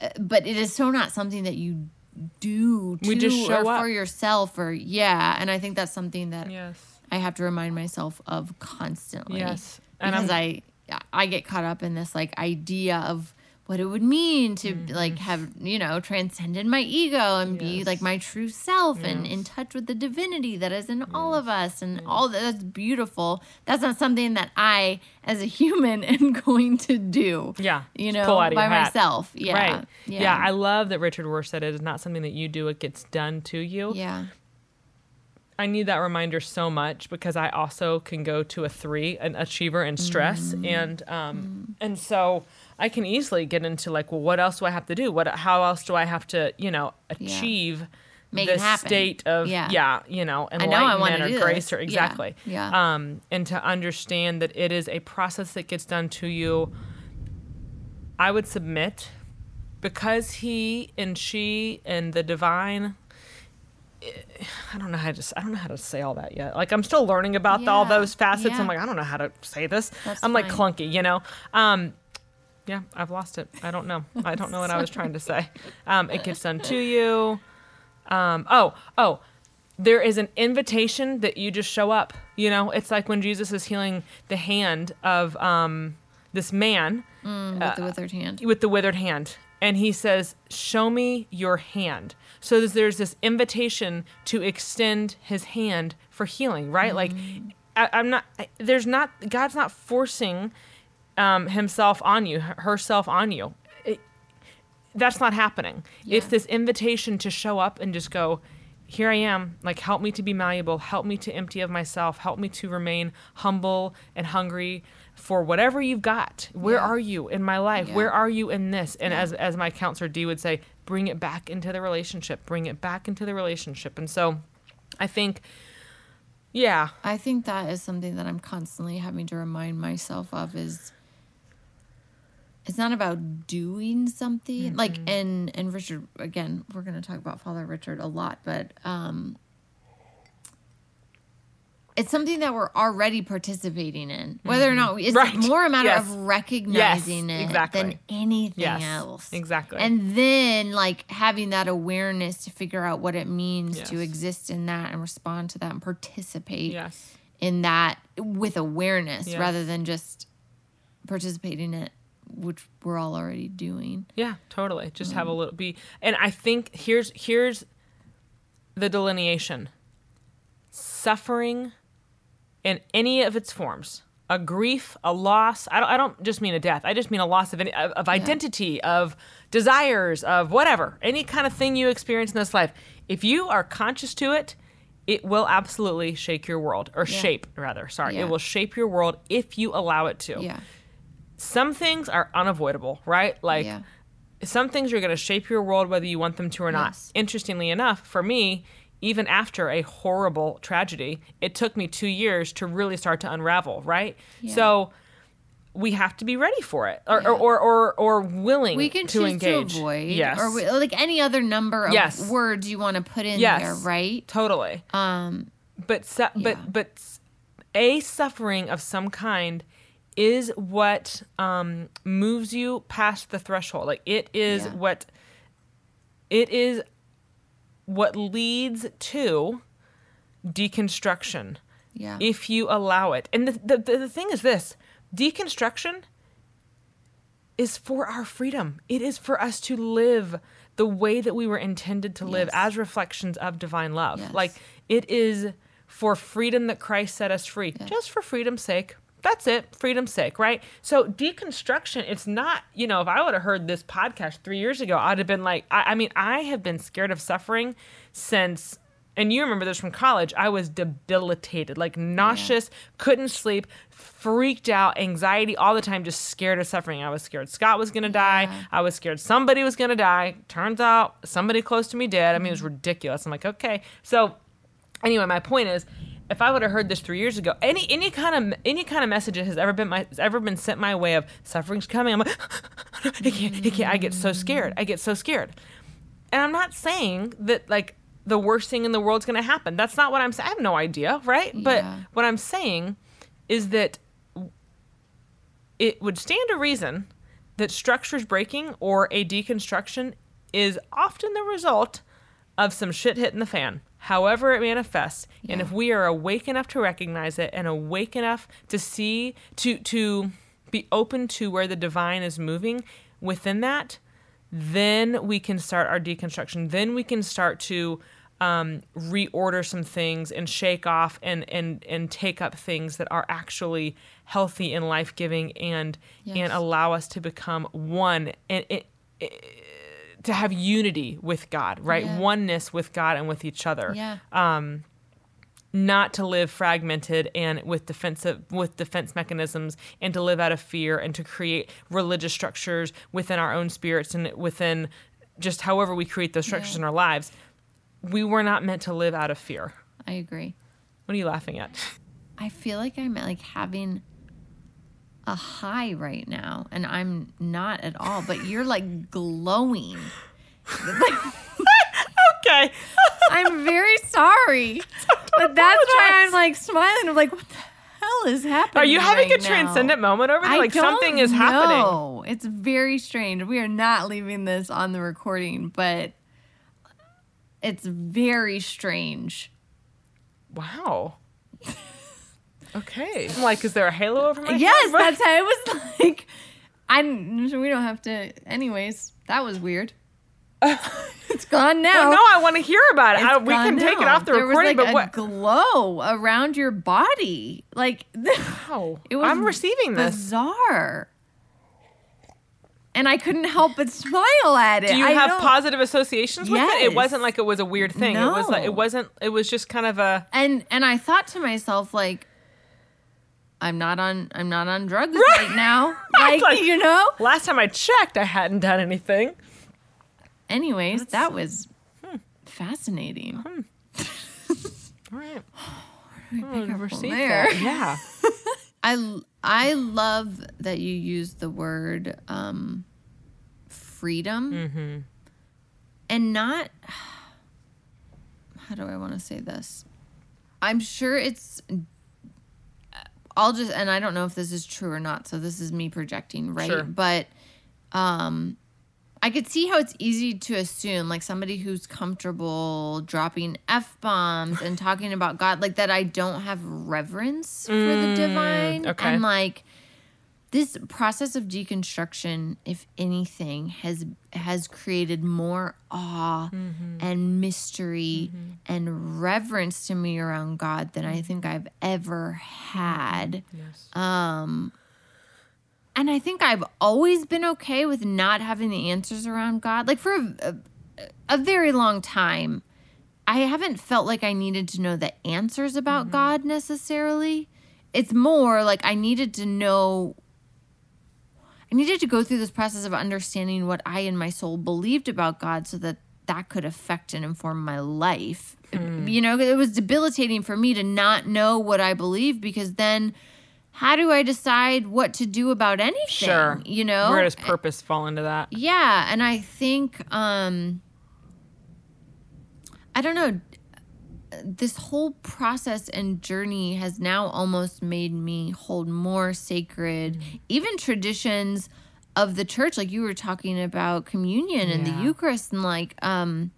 Uh, But it is so not something that you do to We just or show up. for yourself or yeah. And I think that's something that Yes. I have to remind myself of constantly. Yes. And Because I'm- I I get caught up in this like idea of what it would mean to Mm-hmm. like have, you know, transcended my ego and be like my true self and in touch with the divinity that is in all of us and all that, that's beautiful. That's not something that I as a human am going to do. Yeah. You know, by myself. Yeah. Right. Yeah. I love that Richard Rohr said it is not something that you do, it gets done to you. yeah. I need that reminder so much because I also can go to a three, an achiever and stress. Mm. And um and so I can easily get into like, well, what else do I have to do? What how else do I have to, you know, achieve Make this state of Yeah. yeah, you know, I know enlightenment or grace this. or Yeah. exactly. Yeah. Um and to understand that it is a process that gets done to you. I would submit because he and she and the divine I don't know how to I don't know how to say all that yet. Like I'm still learning about all those facets. yeah. I'm like I don't know how to say this. That's I'm like clunky, you know. Um, yeah, I've lost it. I don't know. I don't know what I was trying to say. Um, it gets done to you. Um, oh, oh, there is an invitation that you just show up. You know, it's like when Jesus is healing the hand of um, this man Mm, Uh, with the withered hand. with the withered hand. And he says, Show me your hand. So there's- there's this invitation to extend his hand for healing, right? Like, I, I'm not, I, there's not, God's not forcing um, himself on you, herself on you. It, that's not happening. It's this invitation to show up and just go, here I am. Like, help me to be malleable. Help me to empty of myself. Help me to remain humble and hungry for whatever you've got. Where Yeah. are you in my life? Yeah. Where are you in this? And as as my counselor D would say, bring it back into the relationship. Bring it back into the relationship. And so, I think, yeah, I think that is something that I'm constantly having to remind myself of is it's not about doing something like and and Richard again we're going to talk about Father Richard a lot but um it's something that we're already participating in whether or not we, it's Right. more a matter Yes. of recognizing Yes, it exactly. than anything Yes, else exactly. and then like having that awareness to figure out what it means to exist in that and respond to that and participate in that with awareness rather than just participating in it, which we're all already doing. yeah, totally. Just have a Mm. little be. And I think here's here's the delineation: suffering in any of its forms. A grief, a loss. I don't, I don't just mean a death. I just mean a loss of any, of, of identity, of desires, of whatever, any kind of thing you experience in this life. If you are conscious to it, it will absolutely shake your world, or Yeah. shape rather. Sorry, Yeah. it will shape your world if you allow it to. Yeah. Some things are unavoidable, right? Like yeah. some things are going to shape your world whether you want them to or not. Yes. Interestingly enough, for me, even after a horrible tragedy, it took me two years to really start to unravel, right? Yeah. So we have to be ready for it or, or, or, or, or willing we can to choose engage. to avoid Yes. or we, like any other number of Yes. words you want to put in Yes. there, right? Totally. Um, but su- Yeah. but but a suffering of some kind is what um, moves you past the threshold. Like it is Yeah. what it is what leads to deconstruction yeah. if you allow it. And the, the, the, thing is this deconstruction is for our freedom, it is for us to live the way that we were intended to live Yes. as reflections of divine love. Yes. Like it is for freedom that Christ set us free, just for freedom's sake. That's it, freedom's sake, right? So deconstruction, it's not, you know, if I would have heard this podcast three years ago, I'd have been like, I, I mean, I have been scared of suffering since, and you remember this from college, I was debilitated, like nauseous, couldn't sleep, freaked out, anxiety all the time, just scared of suffering. I was scared Scott was gonna die. I was scared somebody was gonna die. Turns out somebody close to me did. I mean, it was mm-hmm. ridiculous. I'm like, okay. So anyway, my point is, if I would have heard this three years ago, any any kind of any kind of message that has ever been my has ever been sent my way of suffering's coming, I'm like, I can't, I can't. I get so scared. I get so scared. And I'm not saying that like the worst thing in the world's going to happen. That's not what I'm saying. I have no idea, right? But what I'm saying is that it would stand to reason that structures breaking or a deconstruction is often the result of some shit hitting the fan, however it manifests. And if we are awake enough to recognize it and awake enough to see, to to be open to where the divine is moving within that, then we can start our deconstruction. Then we can start to um, reorder some things and shake off and and and take up things that are actually healthy and life giving and Yes. and allow us to become one and it, it- to have unity with God, right? Yeah. Oneness with God and with each other yeah. Um, not to live fragmented and with defensive with defense mechanisms and to live out of fear and to create religious structures within our own spirits and within just however we create those structures Yeah. in our lives we were not meant to live out of fear I agree. what are you laughing at I feel like I'm like having a high right now, and I'm not at all. But you're like glowing. Like okay I'm very sorry, but that's why I'm like smiling. I'm like, what the hell is happening? are you having right a transcendent moment over there I like something is don't happening know. It's very strange. We are not leaving this on the recording, but it's very strange. wow okay I'm like is there a halo over my Yes, head that's how it was like. I'm. We don't have to. Anyways, that was weird. it's gone now. well, no i want to hear about it I, we can gone take it off the there recording was like but a what glow around your body, like oh it was i'm receiving this bizarre. And I couldn't help but smile at it. Do you I have don't- positive associations with it? It wasn't like it was a weird thing. It was like No. it wasn't. It was just kind of a. and and I thought to myself like I'm not on I'm not on drugs right, now. Like, Like- you know? Last time I checked, I hadn't done anything. Anyways, that was Hmm. fascinating. All right. up from Receive there? that. Yeah. I I love that you use the word um, freedom, Mm-hmm. and not. How do I want to say this? I'm sure it's. I'll just and I don't know if this is true or not. So this is me projecting, right? Sure. But, um, I could see how it's easy to assume, like somebody who's comfortable dropping f bombs and talking about God, like that. I don't have reverence for the divine, okay. and like this process of deconstruction, if anything, has has created more awe mm-hmm. and mystery mm-hmm. and reverence to me around God than I think I've ever had. yes. Um, and I think I've always been okay with not having the answers around God. Like for a, a, a very long time, I haven't felt like I needed to know the answers about mm-hmm. God necessarily. It's more like I needed to know. I needed to go through this process of understanding what I and my soul believed about God so that that could affect and inform my life. You know, it was debilitating for me to not know what I believed because then how do I decide what to do about anything? Sure. You know? Where does purpose fall into that? Yeah, and I think um I don't know this whole process and journey has now almost made me hold more sacred even traditions of the church like you were talking about communion and the Eucharist and like um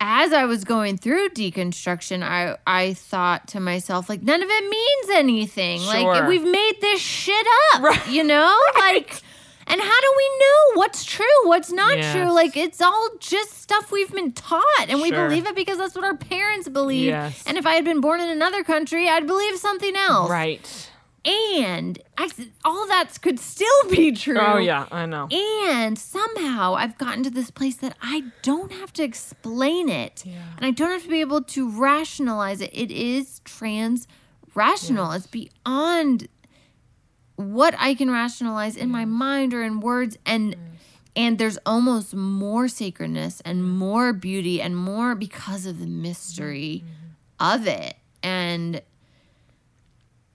as I was going through deconstruction, I I thought to myself like none of it means anything. Like we've made this shit up, Right. you know? Like and how do we know what's true, what's not Yes. true? Like it's all just stuff we've been taught and we Sure. believe it because that's what our parents believe. Yes. And if I had been born in another country, I'd believe something else. Right. And I, all that could still be true. Oh yeah, I know. And somehow I've gotten to this place that I don't have to explain it. Yeah. And I don't have to be able to rationalize it. It is trans rational. It's beyond what I can rationalize in my mind or in words and and there's almost more sacredness and more beauty and more because of the mystery mm-hmm. of it. And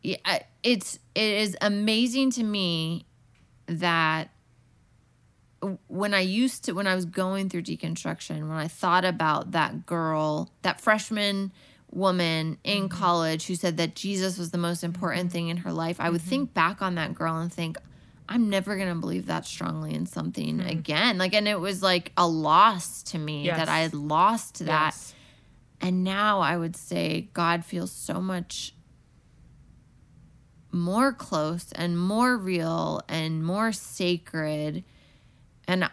yeah, it's it is amazing to me that when I used to when I was going through deconstruction, when I thought about that girl, that freshman woman in mm-hmm. college who said that Jesus was the most important thing in her life, I would mm-hmm. think back on that girl and think I'm never going to believe that strongly in something mm-hmm. again. Like and it was like a loss to me Yes. that I had lost that. Yes. And now I would say God feels so much more close and more real and more sacred. And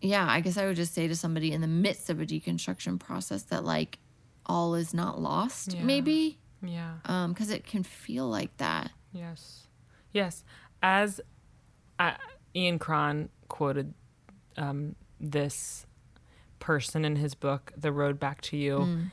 yeah, I guess I would just say to somebody in the midst of a deconstruction process that like all is not lost, Yeah. maybe, Yeah. um, because it can feel like that. Yes. Yes. As uh, Ian Cron quoted um, this person in his book, The Road Back to You,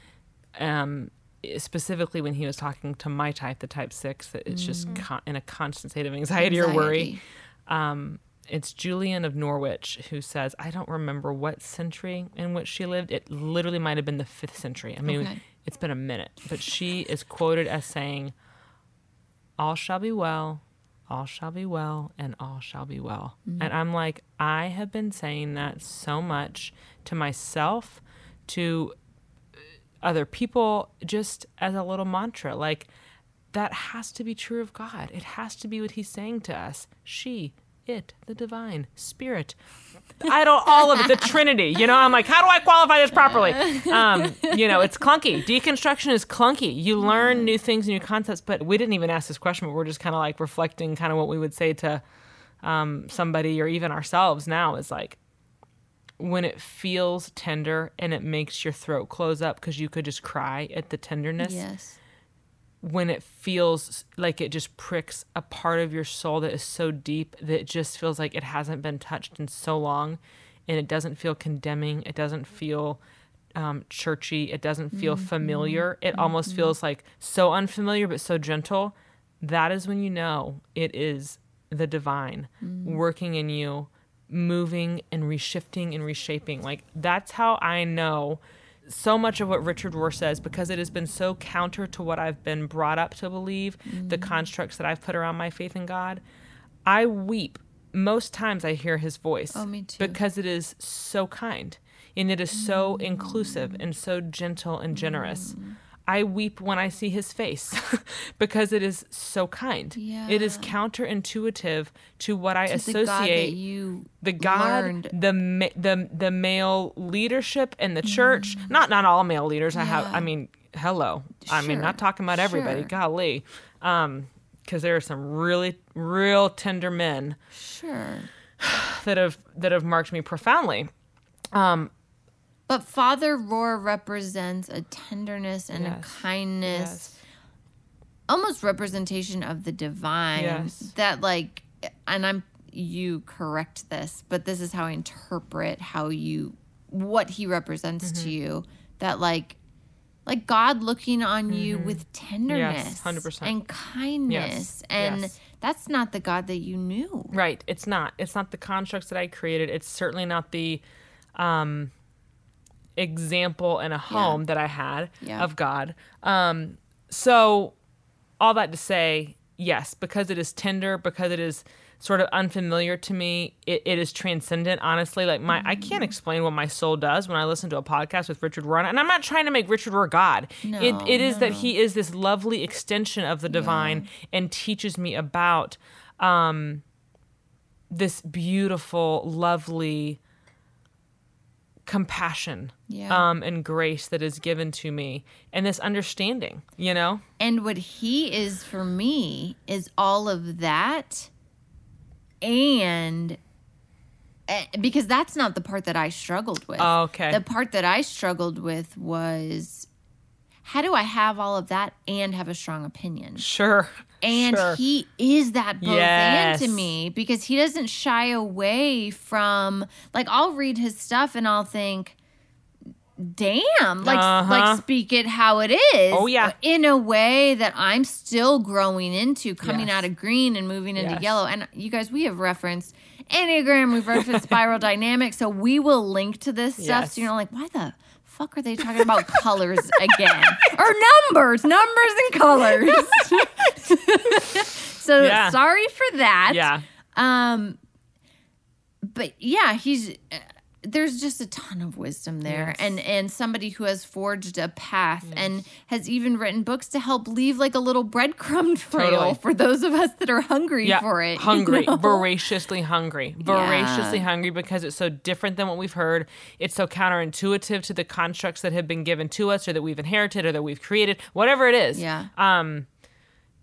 um, specifically when he was talking to my type, the type six, that it's just con- in a constant state of anxiety, or worry. Um, it's Julian of Norwich who says, I don't remember what century in which she lived. It literally might have been the fifth century. I mean, Okay. it's been a minute, but she is quoted as saying, all shall be well, all shall be well, and all shall be well. Mm-hmm. And I'm like, I have been saying that so much to myself, to uh, other people, just as a little mantra. Like, that has to be true of God. It has to be what He's saying to us. She, it, the divine, spirit, I don't, all of it, the Trinity. You know, I'm like, how do I qualify this properly? Um, you know, it's clunky. Deconstruction is clunky. You learn new things, and new concepts, but we didn't even ask this question, but we're just kind of like reflecting kind of what we would say to um, somebody or even ourselves now is like, when it feels tender and it makes your throat close up because you could just cry at the tenderness Yes. When it feels like it just pricks a part of your soul that is so deep that it just feels like it hasn't been touched in so long and it doesn't feel condemning it doesn't feel um, churchy it doesn't feel mm-hmm. familiar. It almost mm-hmm. feels like so unfamiliar but so gentle. That is when you know it is the divine mm-hmm. working in you moving and reshifting and reshaping. Like that's how i know so much of what Richard Rohr says because it has been so counter to what I've been brought up to believe, the mm. constructs that I've put around my faith in God. I weep most times I hear his voice Oh, me too. because it is so kind and it is so inclusive mm. and so gentle and generous. Mm. I weep when I see his face because it is so kind. Yeah. It is counterintuitive to what I To associate the God you the God, the the the male leadership in the church. Not not all male leaders. I have. Mm. I mean, hello. Sure. I mean, not talking about everybody. sure. Golly, um, because there are some really real tender men Sure. that have that have marked me profoundly. But Father Rohr represents a tenderness and a kindness, Yes. almost representation of the divine. Yes. That like, and I'm you correct this, but this is how I interpret how you what he represents Mm-hmm. to you. That like, like God looking on you with tenderness, 100%. and kindness, Yes, and yes. that's not the God that you knew. Right. It's not. It's not the constructs that I created. It's certainly not the um, example in a home that I had Yeah. of God. Um, so all that to say, yes, because it is tender, because it is sort of unfamiliar to me, it, it is transcendent. Honestly, like my, I can't explain what my soul does when I listen to a podcast with Richard Rohr, and I'm not trying to make Richard Rohr God. No, it, it is that no. he is this lovely extension of the divine and teaches me about um, this beautiful, lovely compassion Yeah. um, and grace that is given to me and this understanding, you know? And what he is for me is all of that. And eh, because that's not the part that I struggled with. Oh, okay. The part that I struggled with was how do I have all of that and have a strong opinion? Sure. And sure. he is that both Yes. and to me because he doesn't shy away from like I'll read his stuff and I'll think, damn, like Uh-huh. like speak it how it is. Oh, yeah. In a way that I'm still growing into, coming Yes. out of green and moving into Yes. yellow. And you guys, we have referenced Enneagram, we've referenced spiral dynamics. So we will link to this stuff. Yes. So you're not like, why the fuck are they talking about colors again? Or numbers, numbers and colors. so Yeah. sorry for that. Yeah. Um, but yeah, he's uh, there's just a ton of wisdom there, Yes. and and somebody who has forged a path and has even written books to help leave like a little breadcrumb trail Totally. for those of us that are hungry Yeah. for it. you Hungry. know? Voraciously hungry. Voraciously Yeah. hungry because it's so different than what we've heard. It's so counterintuitive to the constructs that have been given to us or that we've inherited or that we've created. Whatever it is. Yeah. Um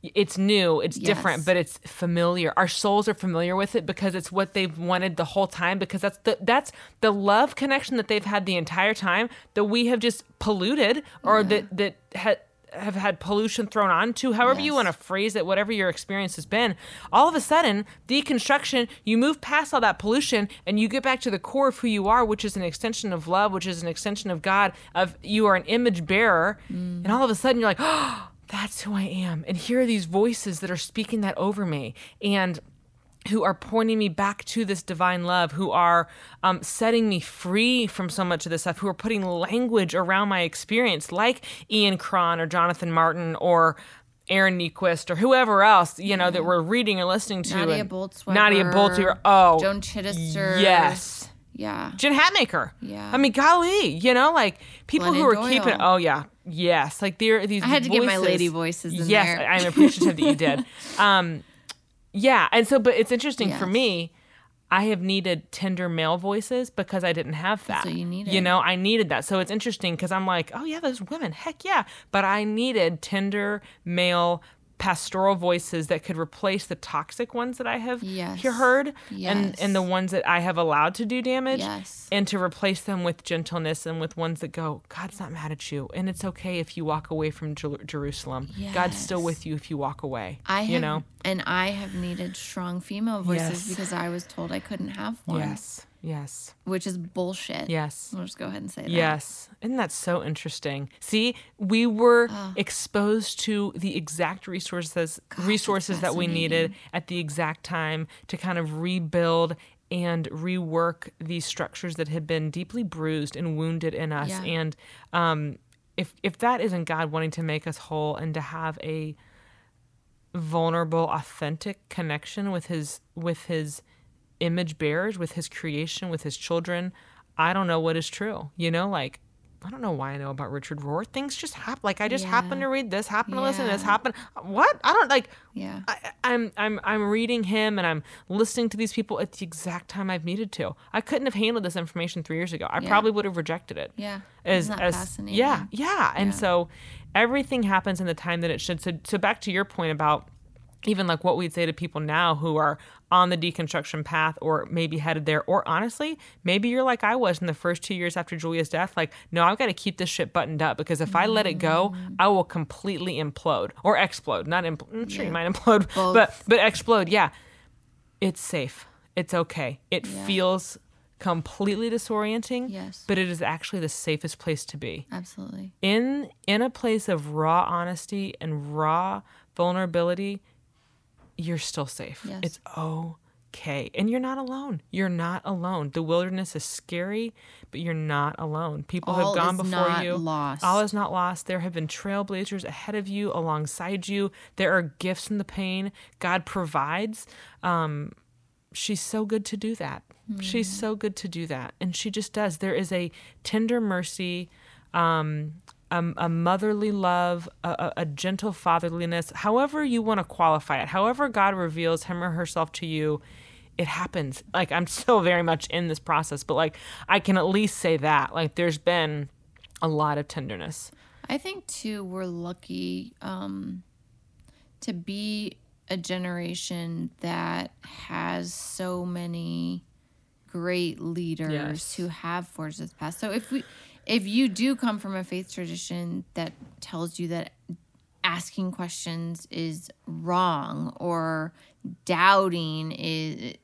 it's new, it's different, but it's familiar. Our souls are familiar with it because it's what they've wanted the whole time because that's the that's the love connection that they've had the entire time that we have just polluted or that that ha- have had pollution thrown onto however you want to phrase it whatever your experience has been. All of a sudden deconstruction you move past all that pollution and you get back to the core of who you are which is an extension of love which is an extension of god of you are an image bearer. Mm. And all of a sudden you're like oh that's who I am. And here are these voices that are speaking that over me and who are pointing me back to this divine love, who are um, setting me free from so much of this stuff, who are putting language around my experience, like Ian Cron or Jonathan Martin or Aaron Niequist or whoever else, you know, that we're reading or listening to. Nadia Bolz-Weber, Nadia Bolz-Weber. Oh, Joan Chittister. yes. Yeah. Jen Hatmaker. Yeah. I mean, golly, you know, like people who are Glennon keeping. Oh yeah, yes. Like there are these. I had to get my lady voices in yes, there. I- I'm appreciative that you did. Um, yeah, and so, but it's interesting for me. I have needed tender male voices because I didn't have that. what you needed, You know, I needed that. So it's interesting because I'm like, oh yeah, those women, heck yeah. But I needed tender male pastoral voices that could replace the toxic ones that I have Yes. he- heard and and the ones that I have allowed to do damage Yes. and to replace them with gentleness and with ones that go, God's not mad at you, and it's okay if you walk away from Jer- Jerusalem. God's still with you if you walk away. I have, you know, and I have needed strong female voices Yes. because I was told I couldn't have one, yes, yes, which is bullshit. yes. We'll just go ahead and say that. Yes. Isn't that so interesting? See, we were exposed to the exact resources resources that we needed at the exact time to kind of rebuild and rework these structures that had been deeply bruised and wounded in us. Yeah. And um, if if that isn't God wanting to make us whole and to have a vulnerable, authentic connection with his with his image bearers, with his creation, with his children, I don't know what is true. You know, like I don't know why I know about Richard Rohr. Things just happen. Like I just Yeah. happen to read this, happen to listen to this, happen. What? I don't like. Yeah. I, I'm I'm I'm reading him and I'm listening to these people at the exact time I've needed to. I couldn't have handled this information three years ago. I Yeah. probably would have rejected it. Yeah. As Isn't that as fascinating? yeah yeah. And Yeah. so everything happens in the time that it should. So so back to your point about even like what we'd say to people now who are on the deconstruction path or maybe headed there or honestly maybe you're like i was in the first two years after julia's death like no i've got to keep this shit buttoned up because if i let it go Mm. i will completely implode or explode not impl- i'm sure you might implode but but explode yeah it's safe it's okay it Yeah. feels completely disorienting Yes. but it is actually the safest place to be Absolutely. in in a place of raw honesty and raw vulnerability you're still safe Yes. it's okay. And you're not alone. You're not alone. The wilderness is scary, but you're not alone. People All have gone before not you. lost. All is not lost. There have been trailblazers ahead of you, alongside you. There are gifts in the pain. God provides. Um, she's so good to do that. She's so good to do that. And she just does. There is a tender mercy, um, a, a motherly love, a, a, a gentle fatherliness, however you want to qualify it, however God reveals him or herself to you, it happens. Like, I'm still very much in this process, but like, I can at least say that. Like, there's been a lot of tenderness. I think too we're lucky um, to be a generation that has so many great leaders Yes. who have forged this path. So if we if you do come from a faith tradition that tells you that asking questions is wrong or doubting is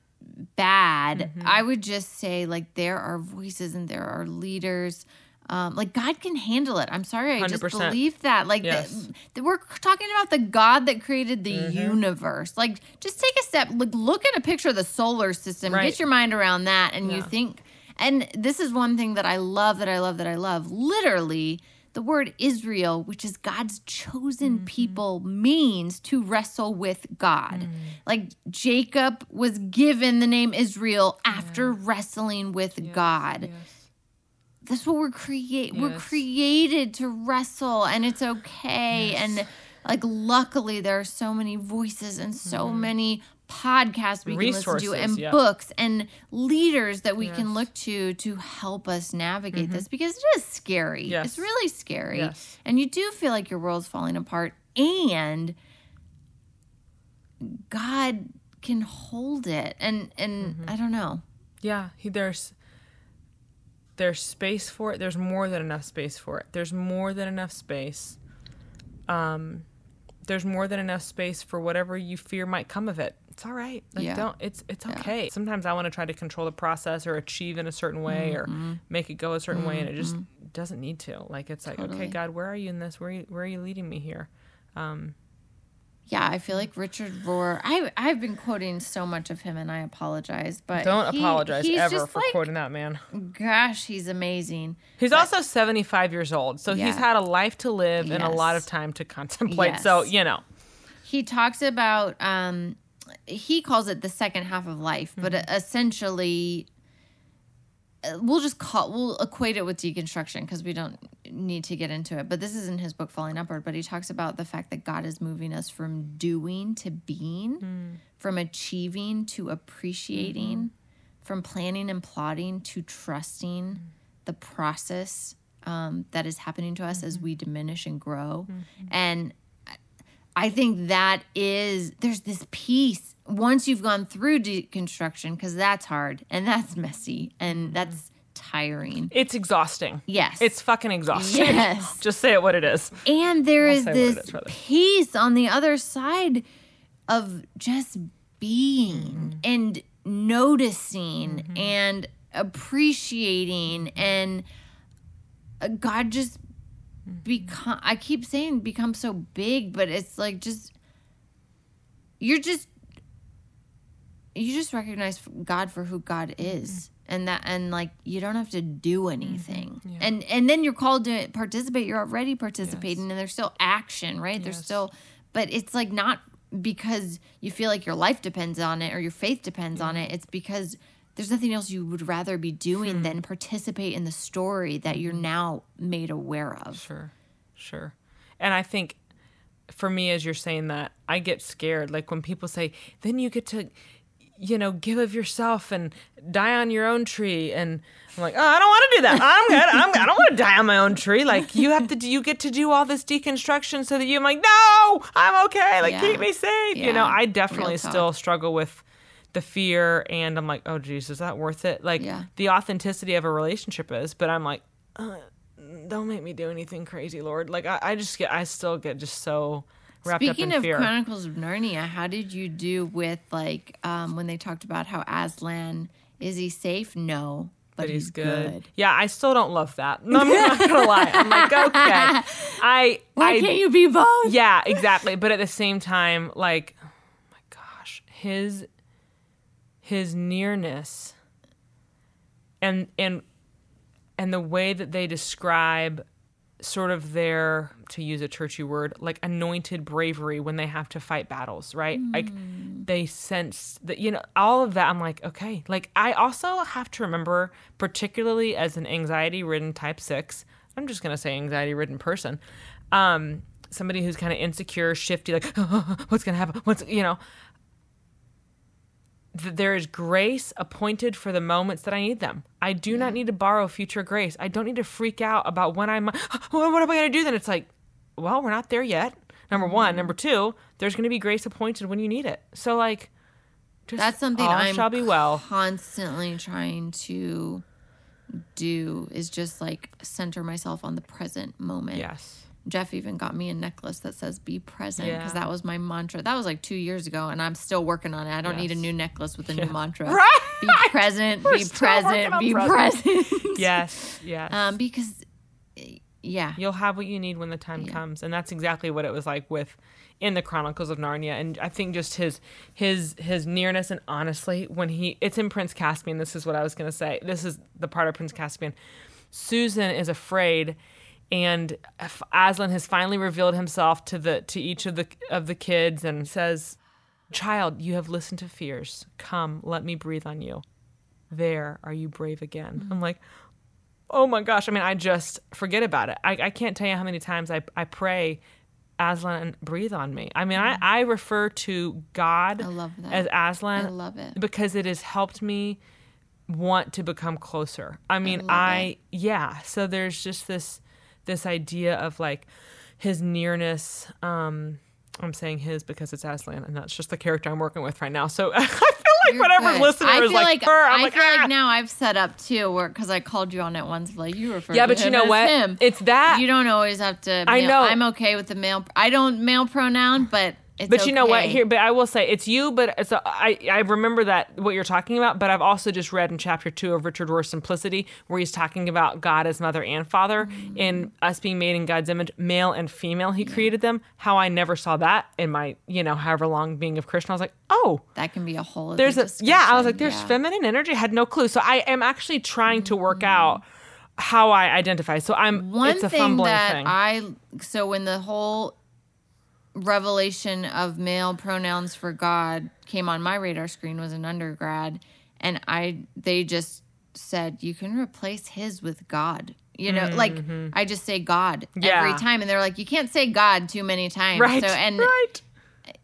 bad, I would just say like there are voices and there are leaders. Um, like God can handle it. I'm sorry, I just 100%. believe that. Like Yes. the, the- we're talking about the God that created the universe. Like just take a step. Like look at a picture of the solar system. Right. Get your mind around that, and you think. And this is one thing that I love. That I love. That I love. Literally, the word Israel, which is God's chosen Mm-hmm. people, means to wrestle with God. Mm. Like Jacob was given the name Israel after wrestling with God. That's what we're create. We're created to wrestle, and it's okay. And like, luckily, there are so many voices and so many podcasts we can listen to, Mm-hmm. And yeah. books and leaders that we can Yes. Mm-hmm. look to to help us navigate this because it is scary. Yes. It's really scary, Yes. and you do feel like your world's falling apart, and God can hold it. And and Mm-hmm. I don't know. Yeah, he, there's there's space for it. There's more than enough space for it. There's more than enough space. Um, there's more than enough space for whatever you fear might come of it. It's all right. Like Yeah. don't. It's it's okay. Sometimes I want to try to control the process or achieve in a certain way or Mm-hmm. make it go a certain way, and it just doesn't need to. Like it's like, okay, God, where are you in this? Where are you, where are you leading me here? Um Yeah, I feel like Richard Rohr. I I've been quoting so much of him, and I apologize, but Don't he- apologize he's ever for like, quoting that man. Gosh, he's amazing. He's also 75 years old, so Yeah. he's had a life to live and a lot of time to contemplate. So, you know, He talks about um, he calls it the second half of life, but Mm-hmm. essentially, uh, we'll just call we'll equate it with deconstruction because we don't need to get into it. But this is in his book Falling Upward. But he talks about the fact that God is moving us from doing to being, Mm. from achieving to appreciating, Mm-hmm. from planning and plotting to trusting the process um, that is happening to us as Mm-hmm. we diminish and grow. And I think that is there's this piece once you've gone through deconstruction because that's hard and that's messy and mm-hmm. that's tiring. it's exhausting. Yes. It's fucking exhausting. Yes. Just say it what it is. and there is what it this is, piece on the other side of just being mm-hmm. and noticing mm-hmm. and appreciating and uh, God just become I keep saying become so big but it's like just you're just you just recognize God for who God is. Mm-hmm. And that and like you don't have to do mm-hmm. anything. And and then you're called to participate. You're already participating and there's still action right? There's still but it's like not because you feel like your life depends on it or your faith depends on it. It's because there's nothing else you would rather be doing than participate in the story that you're mm-hmm. now made aware of Sure. Sure. And I think for me, as you're saying that, I get scared. Like when people say, then you get to, you know, give of yourself and die on your own tree. And I'm like, oh, I don't want to do that. I'm good. I'm, I don't want to die on my own tree. Like you have to, do, you get to do all this deconstruction so that you, I'm like, no, I'm okay. Like Yeah. keep me safe. You know, I definitely still struggle with the fear and I'm like, oh geez, is that worth it? Like Yeah. the authenticity of a relationship is, but I'm like, uh, don't make me do anything crazy, Lord. Like I, I just get, I still get just so wrapped Speaking up in fear. Speaking of. Chronicles of Narnia, how did you do with like um, when they talked about how Aslan is he safe? No, but, but he's, he's good. good. Yeah, I still don't love that. No, I'm not gonna lie. I'm like, okay, I, Why I, can't you be both? yeah, exactly. But at the same time, like, oh my gosh, his his nearness and and and the way that they describe sort of their to use a churchy word like anointed bravery when they have to fight battles right? Like they sense that you know all of that i'm like okay. Like i also have to remember particularly as an anxiety ridden type 6 i'm just going to say anxiety ridden person um somebody who's kind of insecure shifty like what's going to happen? What's you know that there is grace appointed for the moments that I need them. I do not need to borrow future grace. I don't need to freak out about when I'm, what am I going to do then? It's like, well, we're not there yet. Number Mm-hmm. one. Number two, there's going to be grace appointed when you need it. So, like, just That's something all I'm shall be well. constantly trying to do is just like center myself on the present moment. Yes. Jeff even got me a necklace that says "Be present" because Yeah. that was my mantra. That was like two years ago, and I'm still working on it. I don't need a new necklace with a new mantra. Right. Be present. We're be present. Be present. present. Yes. Yes. Um, because, eh, yeah, You'll have what you need when the time comes, and that's exactly what it was like with in the Chronicles of Narnia. And I think just his his his nearness and honestly, when he it's in Prince Caspian. This is what I was gonna say. This is the part of Prince Caspian. Susan is afraid, and Aslan has finally revealed himself to the to each of the of the kids and says, "Child, you have listened to fears. Come, let me breathe on you. There, are you brave again?" Mm-hmm. I'm like, oh my gosh. I mean, I just forget about it. I, I can't tell you how many times I, I pray, Aslan, breathe on me. I mean, I, mm-hmm. I refer to God I as Aslan I love it. because it has helped me want to become closer. I mean, love I, yeah. So there's just this this idea of like his nearness. Um, I'm saying his because it's Aslan, and that's just the character I'm working with right now. So I feel like You're whatever good. listener I is feel like, her, I'm I like, feel "Ah." like now I've set up too, where because I called you on it once, like you refer. Yeah, to but you know what? Him. It's that. You don't always have to. I know. I'm okay with the male. I don't male pronoun, but it's But you know what? okay. Here, but I will say it's you. But it's a, I I remember that what you're talking about. But I've also just read in chapter two of Richard Rohr's Simplicity, where he's talking about God as mother and father, and us being made in God's image, male and female. He created them. How I never saw that in my you know however long being of Christian. I was like, oh, that can be a whole. there's a yeah. I was like, there's Yeah. feminine energy. I had no clue. So I am actually trying to work mm-hmm. out how I identify. So I'm One it's a thing fumbling that thing. I so when the whole revelation of male pronouns for God came on my radar screen was an undergrad, and I they just said you can replace his with God. You know, like I just say God Mm-hmm. Yeah. every time, and they're like, you can't say God too many times. right. So and right.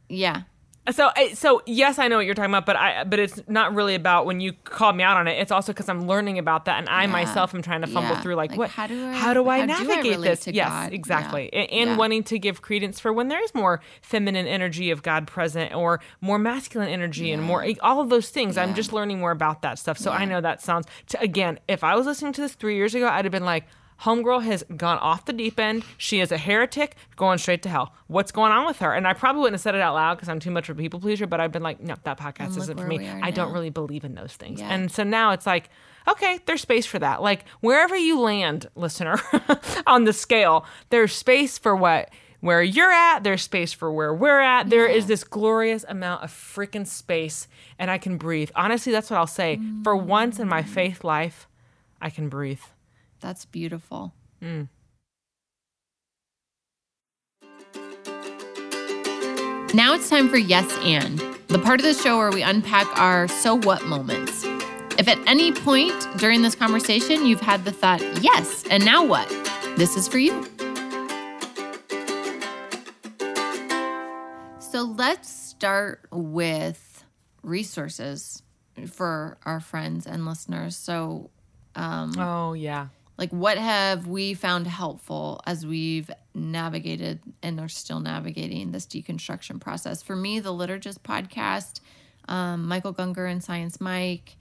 yeah, So, so yes, I know what you're talking about, but I, but it's not really about when you called me out on it. It's also because I'm learning about that, and I myself am trying to fumble Yeah. through, like, Like, what, how do I- how do I how do I navigate this? yes, God? exactly, Yeah. and, and Yeah. wanting to give credence for when there is more feminine energy of God present, or more masculine energy, and more all of those things. I'm just learning more about that stuff. So I know that sounds. To, again, if I was listening to this three years ago, I'd have been like. Homegirl has gone off the deep end. She is a heretic going straight to hell. What's going on with her? And I probably wouldn't have said it out loud because I'm too much of a people pleaser, but I've been like, no, that podcast isn't for me. I don't really believe in those things. Yeah. And so now it's like, okay, there's space for that. Like wherever you land, listener, on the scale, there's space for what where you're at, there's space for where we're at. There is this glorious amount of freaking space and I can breathe. Honestly, that's what I'll say. For once in my faith life, I can breathe. That's beautiful. Hmm. Now it's time for Yes and, the part of the show where we unpack our so what moments. If at any point during this conversation you've had the thought, yes, and now what? This is for you. So let's start with resources for our friends and listeners. So, um, Oh, yeah. Like, what have we found helpful as we've navigated and are still navigating this deconstruction process? For me, the Liturgist podcast, um, Michael Gungor and Science Mike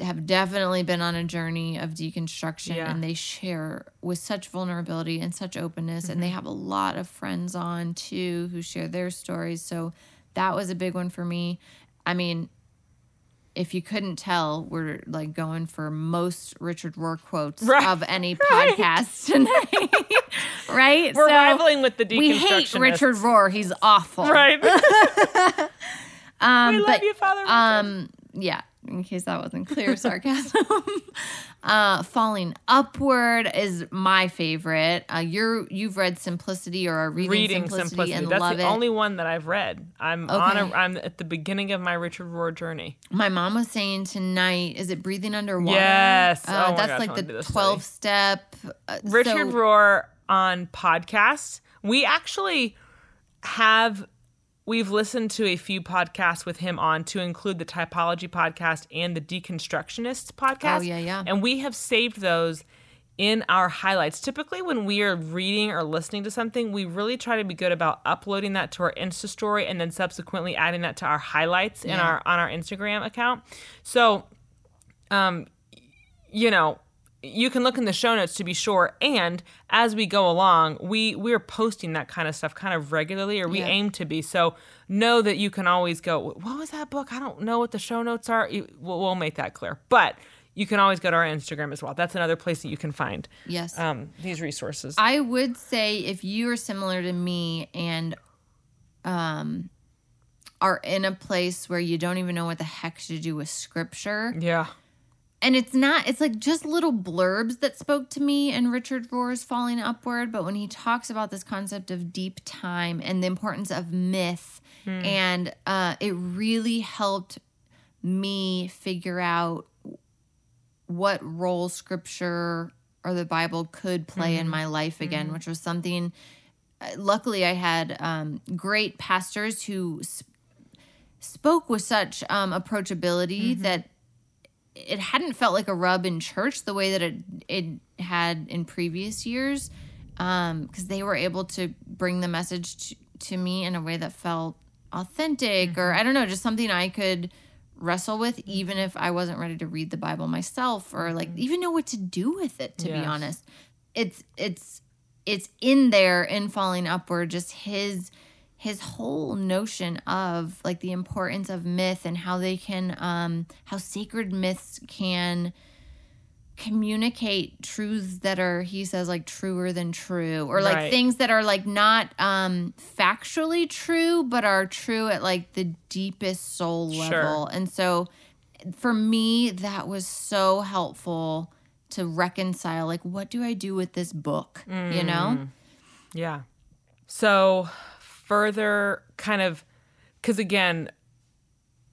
have definitely been on a journey of deconstruction Yeah. and they share with such vulnerability and such openness and they Mm-hmm. have a lot of friends on too who share their stories so that was a big one for me i mean if you couldn't tell we're like going for most richard rohr quotes Right. of any podcast tonight right We're So, rivaling with the we hate richard rohr he's awful Right. um, we love but you, Father. Richard. um yeah, in case that wasn't clear, sarcasm. uh, Falling Upward is my favorite. Uh, you're you've read Simplicity or are reading, Reading Simplicity, Simplicity. and That's love the it. only one that I've read. I'm on a, Okay. I'm at the beginning of my Richard Rohr journey. My mom was saying tonight, is it breathing underwater? Yes. Uh, Oh that's gosh, like the 12 step. Uh, Richard so- Rohr on podcasts. We actually have we've listened to a few podcasts with him on to include the typology podcast and the deconstructionists podcast. Oh, yeah, yeah. And we have saved those in our highlights. Typically when we are reading or listening to something, we really try to be good about uploading that to our Insta story and then subsequently adding that to our highlights in our on our Instagram account. So um you know you can look in the show notes to be sure. And as we go along we we're posting that kind of stuff kind of regularly or we Yeah. aim to be. So know that you can always go what was that book? I don't know what the show notes are. We'll, we'll make that clear. But you can always go to our instagram as well. That's another place that you can find Yes. um, these resources. I would say if you are similar to me and um, are in a place where you don't even know what the heck to do with scripture, yeah and it's not it's like just little blurbs that spoke to me and richard rohr's falling upward but when he talks about this concept of deep time and the importance of myth and uh, it really helped me figure out what role scripture or the bible could play in my life again which was something uh, luckily i had um, great pastors who sp- spoke with such um, approachability that it hadn't felt like a rub in church the way that it it had in previous years um, because they were able to bring the message to, to me in a way that felt authentic or mm-hmm. I don't know just something I could wrestle with even if I wasn't ready to read the Bible myself or like mm-hmm. even know what to do with it to be honest. It's it's it's in there in falling upward just his his whole notion of like the importance of myth and how they can um how sacred myths can communicate truths that are he says like truer than true or like Right. things that are like not um factually true but are true at like the deepest soul Sure. level and so for me that was so helpful to reconcile like what do i do with this book you know Yeah. So further kind of because again,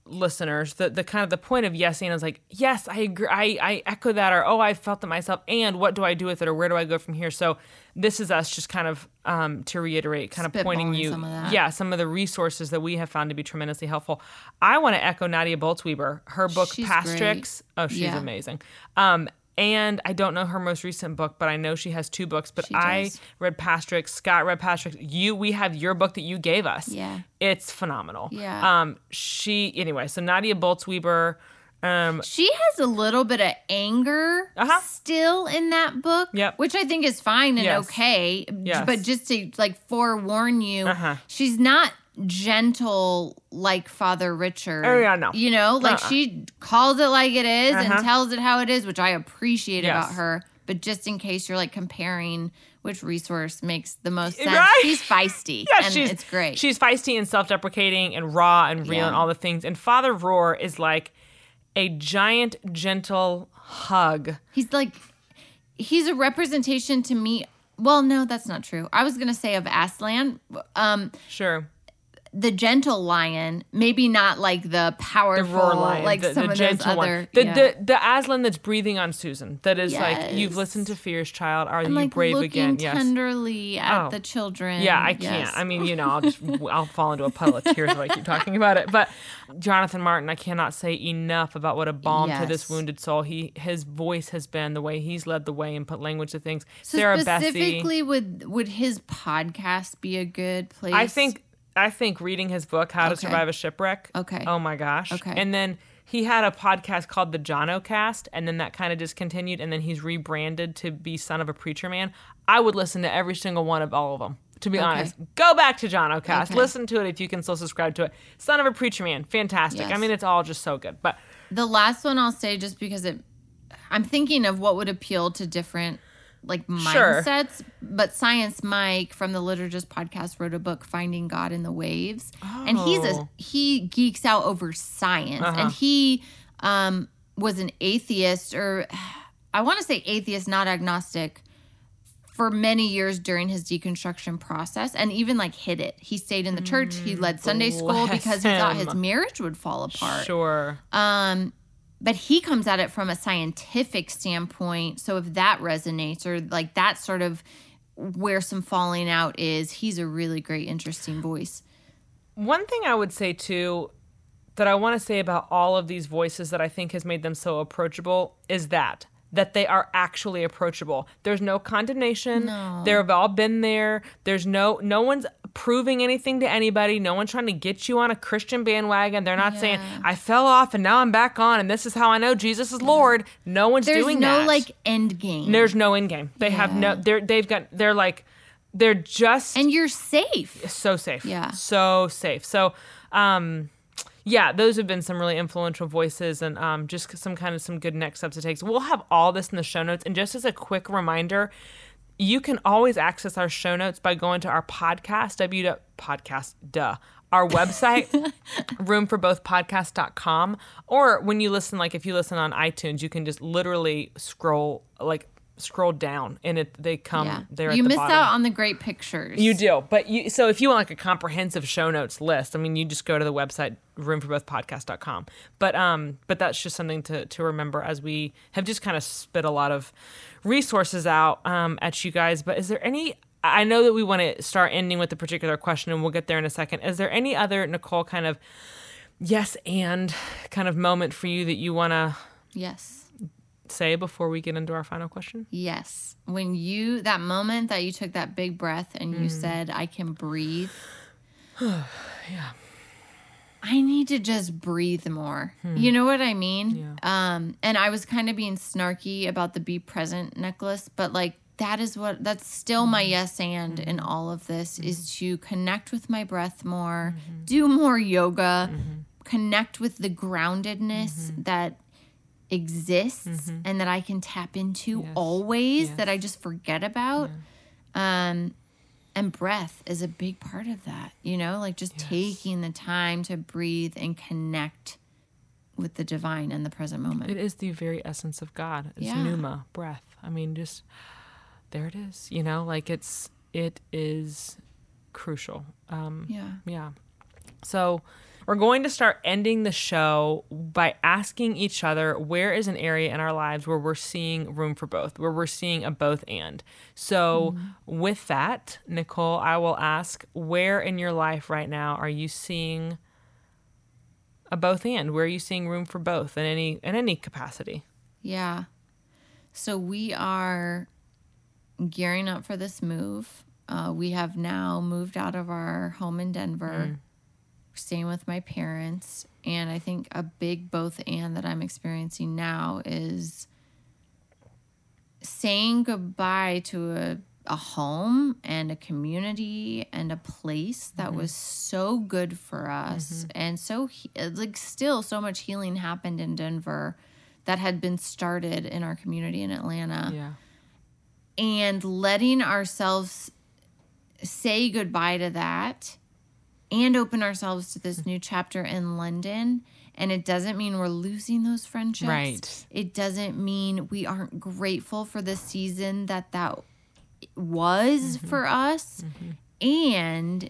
listeners, the the kind of the point of yesing is like, yes, I agree I, I echo that or oh I felt it myself and what do I do with it or where do I go from here? So this is us just kind of um to reiterate, kind of pointing you some of that. yeah, some of the resources that we have found to be tremendously helpful. I want to echo Nadia Bolz-Weber, her book She's Pastrix. Oh, she's Yeah. amazing. Um and I don't know her most recent book, but I know she has two books. But I read Pastrix. Scott read Pastrix. You, we have your book that you gave us. Yeah. it's phenomenal. Yeah. Um, she anyway. So Nadia Bolz-Weber. Um, She has a little bit of anger Uh-huh. still in that book, Yep. which I think is fine and Yes. okay. Yes. But just to like forewarn you, Uh-huh. she's not gentle like Father Richard. Oh, yeah, no. You know, like Uh-uh. she calls it like it is Uh-huh. and tells it how it is, which I appreciate Yes. about her. But just in case you're like comparing which resource makes the most sense, Right? she's feisty. yeah, and she's it's great. She's feisty and self-deprecating and raw and real Yeah. and all the things. And Father Rohr is like a giant, gentle hug. He's like, he's a representation to me. Well, no, that's not true. I was gonna say of Aslan, um, Sure. The gentle lion, maybe not like the the powerful, roar lion, like the, some the of gentle those one, other. the, yeah. the the Aslan that's breathing on Susan. That is like you've listened to Fear's Child. Are and you like brave again? Yes. tenderly at Oh. the children. Yeah, I can't. Yes. I mean, you know, I'll just I'll fall into a puddle of tears if I keep talking about it. But Jonathan Martin, I cannot say enough about what a balm to this wounded soul. He his voice has been the way he's led the way and put language to things. so Sarah Bessey. specifically, would would his podcast be a good place? I think I think reading his book, How to Okay. Survive a Shipwreck. Okay. Oh my gosh. Okay. And then he had a podcast called the Jono Cast, and then that kind of discontinued, and then he's rebranded to be Son of a Preacher Man. I would listen to every single one of all of them. To be Okay. honest, go back to Jono Cast, Okay. listen to it if you can still subscribe to it. Son of a Preacher Man, fantastic. I mean, it's all just so good. But the last one I'll say just because it, I'm thinking of what would appeal to different like Sure. mindsets. But Science Mike from the Liturgist podcast wrote a book, Finding God in the Waves, and he's a Oh. he geeks out over science, Uh-huh. and he um, was an atheist, or I want to say atheist, not agnostic. For many years during his deconstruction process, and even like hid it. He stayed in the church. He led Sunday school Mm, because he thought his marriage would fall apart Sure. But he comes at it from a scientific standpoint. So if that resonates or like that's sort of where some falling out is, he's a really great, interesting voice. One thing I would say too that I want to say about all of these voices that I think has made them so approachable is that that they are actually approachable. There's no condemnation. They've all been there. There's no no one's proving anything to anybody. No one's trying to get you on a Christian bandwagon. They're not saying I fell off and now I'm back on and this is how I know Jesus is Lord. No one's There's doing no that. There's no like end game. there's no end game. They have no they're they've got they're like they're just and you're safe. so safe. Yeah. So safe. So, um, yeah, those have been some really influential voices and um, just some kind of some good next steps to take. So we'll have all this in the show notes. And just as a quick reminder, you can always access our show notes by going to our podcast, w podcast, duh, our website, roomforbothpodcast.com. Or when you listen, like if you listen on iTunes, you can just literally scroll, like scroll down and it they come Yeah. there at You the miss bottom. out on the great pictures. You do, but you so if you want like a comprehensive show notes list, I mean, you just go to the website roomforbothpodcast.com. But um, but that's just something to to remember as we have just kind of spit a lot of resources out um at you guys. But is there any? I know that we want to start ending with a particular question, and we'll get there in a second. Is there any other Nicole kind of yes and kind of moment for you that you want to Yes. Say before we get into our final question? Yes. When you, that moment that you took that big breath and Mm. you hmm. said, I can breathe. yeah. I need to just breathe more. Hmm. You know what I mean? Um, and I was kind of being snarky about the be present necklace, but like that is what that's still my hmm. yes and in all of this is to connect with my breath more, do more yoga, connect with the groundedness that exists and that I can tap into Yes. always Yes. that I just forget about. Um and breath is a big part of that, you know, like just taking the time to breathe and connect with the divine and the present moment. It is the very essence of God. It's Yeah. pneuma, breath. I mean, just there it is. You know, like it's it is crucial. Um, yeah. yeah. So we're going to start ending the show by asking each other where is an area in our lives where we're seeing room for both, where we're seeing a both and. So, with that, Nicole, I will ask where in your life right now are you seeing a both and? Where are you seeing room for both in any in any capacity? Yeah. So we are gearing up for this move. Uh, we have now moved out of our home in Denver, staying with my parents. And I think a big both and that I'm experiencing now is saying goodbye to a, a home and a community and a place that mm-hmm. was so good for us mm-hmm. and so he- like still so much healing happened in Denver that had been started in our community in Atlanta Yeah. and letting ourselves say goodbye to that and open ourselves to this new chapter in London. And it doesn't mean we're losing those friendships. Right. It doesn't mean we aren't grateful for the season that that was mm-hmm. for us. Mm-hmm. And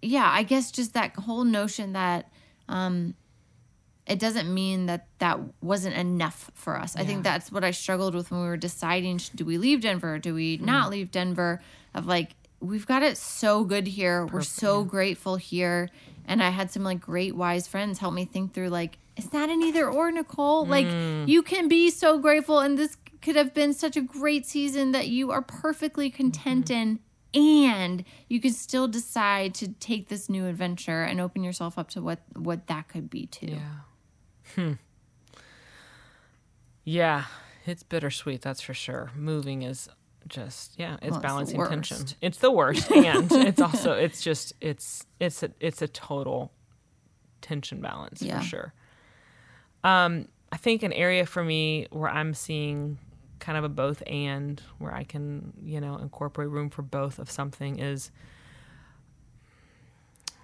yeah, I guess just that whole notion that um, it doesn't mean that that wasn't enough for us. I think that's what I struggled with when we were deciding do we leave Denver? Do we not hmm. leave Denver? Of like, we've got it so good here. we're so grateful here. And I had some like great wise friends help me think through like, it's not an either or, Nicole. Like, you can be so grateful, and this could have been such a great season that you are perfectly content in. And you can still decide to take this new adventure and open yourself up to what what that could be too. Yeah. Hmm. Yeah, it's bittersweet, that's for sure. Moving is just yeah, it's Well, it's balancing tension. It's the worst, and it's also it's just it's it's a it's a total tension balance Yeah. for sure. Um, I think an area for me where I'm seeing kind of a both and where I can, you know, incorporate room for both of something is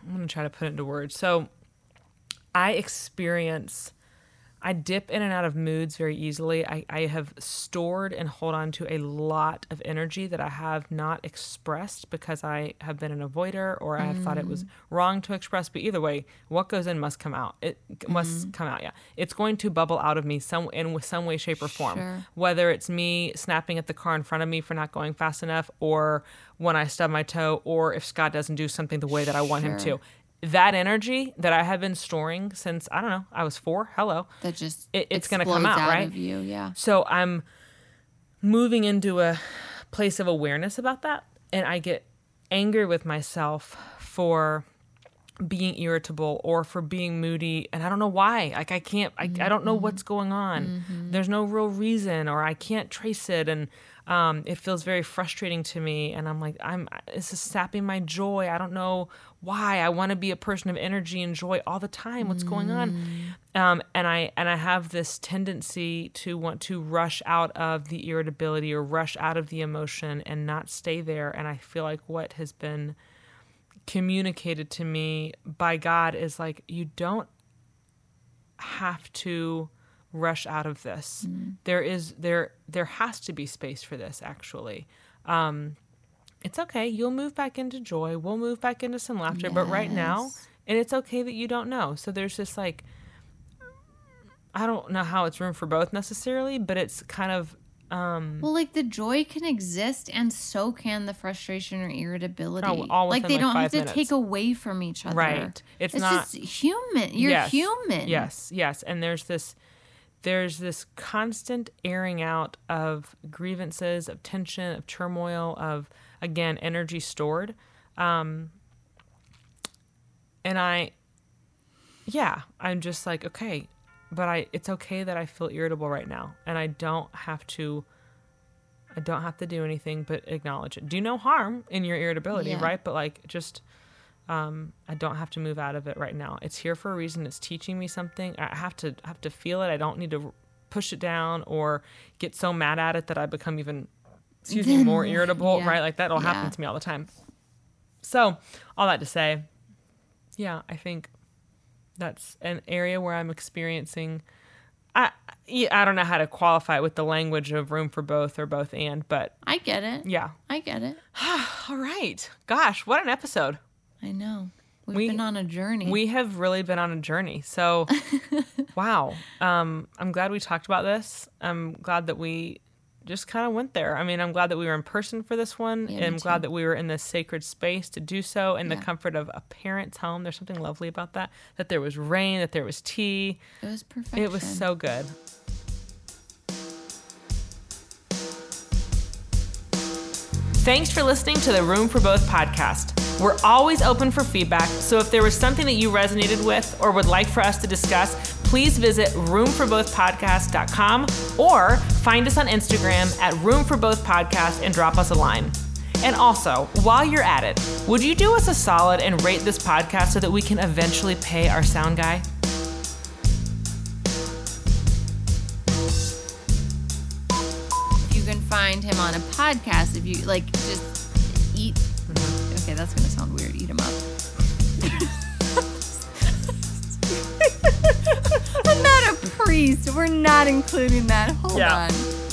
I'm going to try to put it into words. So I experience I dip in and out of moods very easily. I, I have stored and hold on to a lot of energy that I have not expressed because I have been an avoider or I have mm. thought it was mm. wrong to express. But either way, what goes in must come out. It mm-hmm. must come out. Yeah, it's going to bubble out of me some in some way, shape, or form. Sure. Whether it's me snapping at the car in front of me for not going fast enough, or when I stub my toe, or if Scott doesn't do something the way that I want sure. him to that energy that I have been storing since I don't know I was four. Hello, that just it, it's going to come out, out right? Of you, yeah. So I'm moving into a place of awareness about that, and I get angry with myself for being irritable or for being moody and i don't know why like i can't i, mm-hmm. I don't know what's going on mm-hmm. there's no real reason or i can't trace it and um, it feels very frustrating to me and i'm like i'm this is sapping my joy i don't know why i want to be a person of energy and joy all the time what's mm. going on mm. um, and i and i have this tendency to want to rush out of the irritability or rush out of the emotion and not stay there and i feel like what has been communicated to me by god is like you don't have to rush out of this. Mm. There is there there has to be space for this actually. Um, it's okay. You'll move back into joy. We'll move back into some laughter. Yes. But right now, and it's okay that you don't know. So there's this like I don't know how it's room for both necessarily, but it's kind of um well like the joy can exist and so can the frustration or irritability oh, all like they like don't have to minutes. take away from each other right it's, it's not just human you're yes, human yes yes and there's this there's this constant airing out of grievances, of tension, of turmoil, of again energy stored. Um, and I, yeah, I'm just like okay, but I it's okay that I feel irritable right now, and I don't have to. I don't have to do anything but acknowledge it. Do no harm in your irritability, yeah. right? But like just um, I don't have to move out of it right now. It's here for a reason. It's teaching me something. I have to have to feel it. I don't need to push it down or get so mad at it that I become even excuse me more irritable. Yeah. Right, like that'll yeah. happen to me all the time. So all that to say, yeah, I think that's an area where I'm experiencing. I I don't know how to qualify it with the language of room for both or both and, but I get it. Yeah, I get it. all right, gosh, what an episode! I know. We've we, been on a journey. We have really been on a journey. So, wow. Um, I'm glad we talked about this. I'm glad that we just kind of went there. I mean, I'm glad that we were in person for this one. Yeah, and I'm glad that we were in this sacred space to do so in yeah. the comfort of a parent's home. There's something lovely about that. That there was rain, that there was tea. It was perfect. It was so good. Thanks for listening to the Room for Both podcast. We're always open for feedback, so if there was something that you resonated with or would like for us to discuss, please visit roomforbothpodcast.com or find us on Instagram at roomforbothpodcast and drop us a line. And also, while you're at it, would you do us a solid and rate this podcast so that we can eventually pay our sound guy? You can find him on a podcast if you like just That's gonna sound weird. Eat them up. I'm not a priest. We're not including that. Hold yeah. on.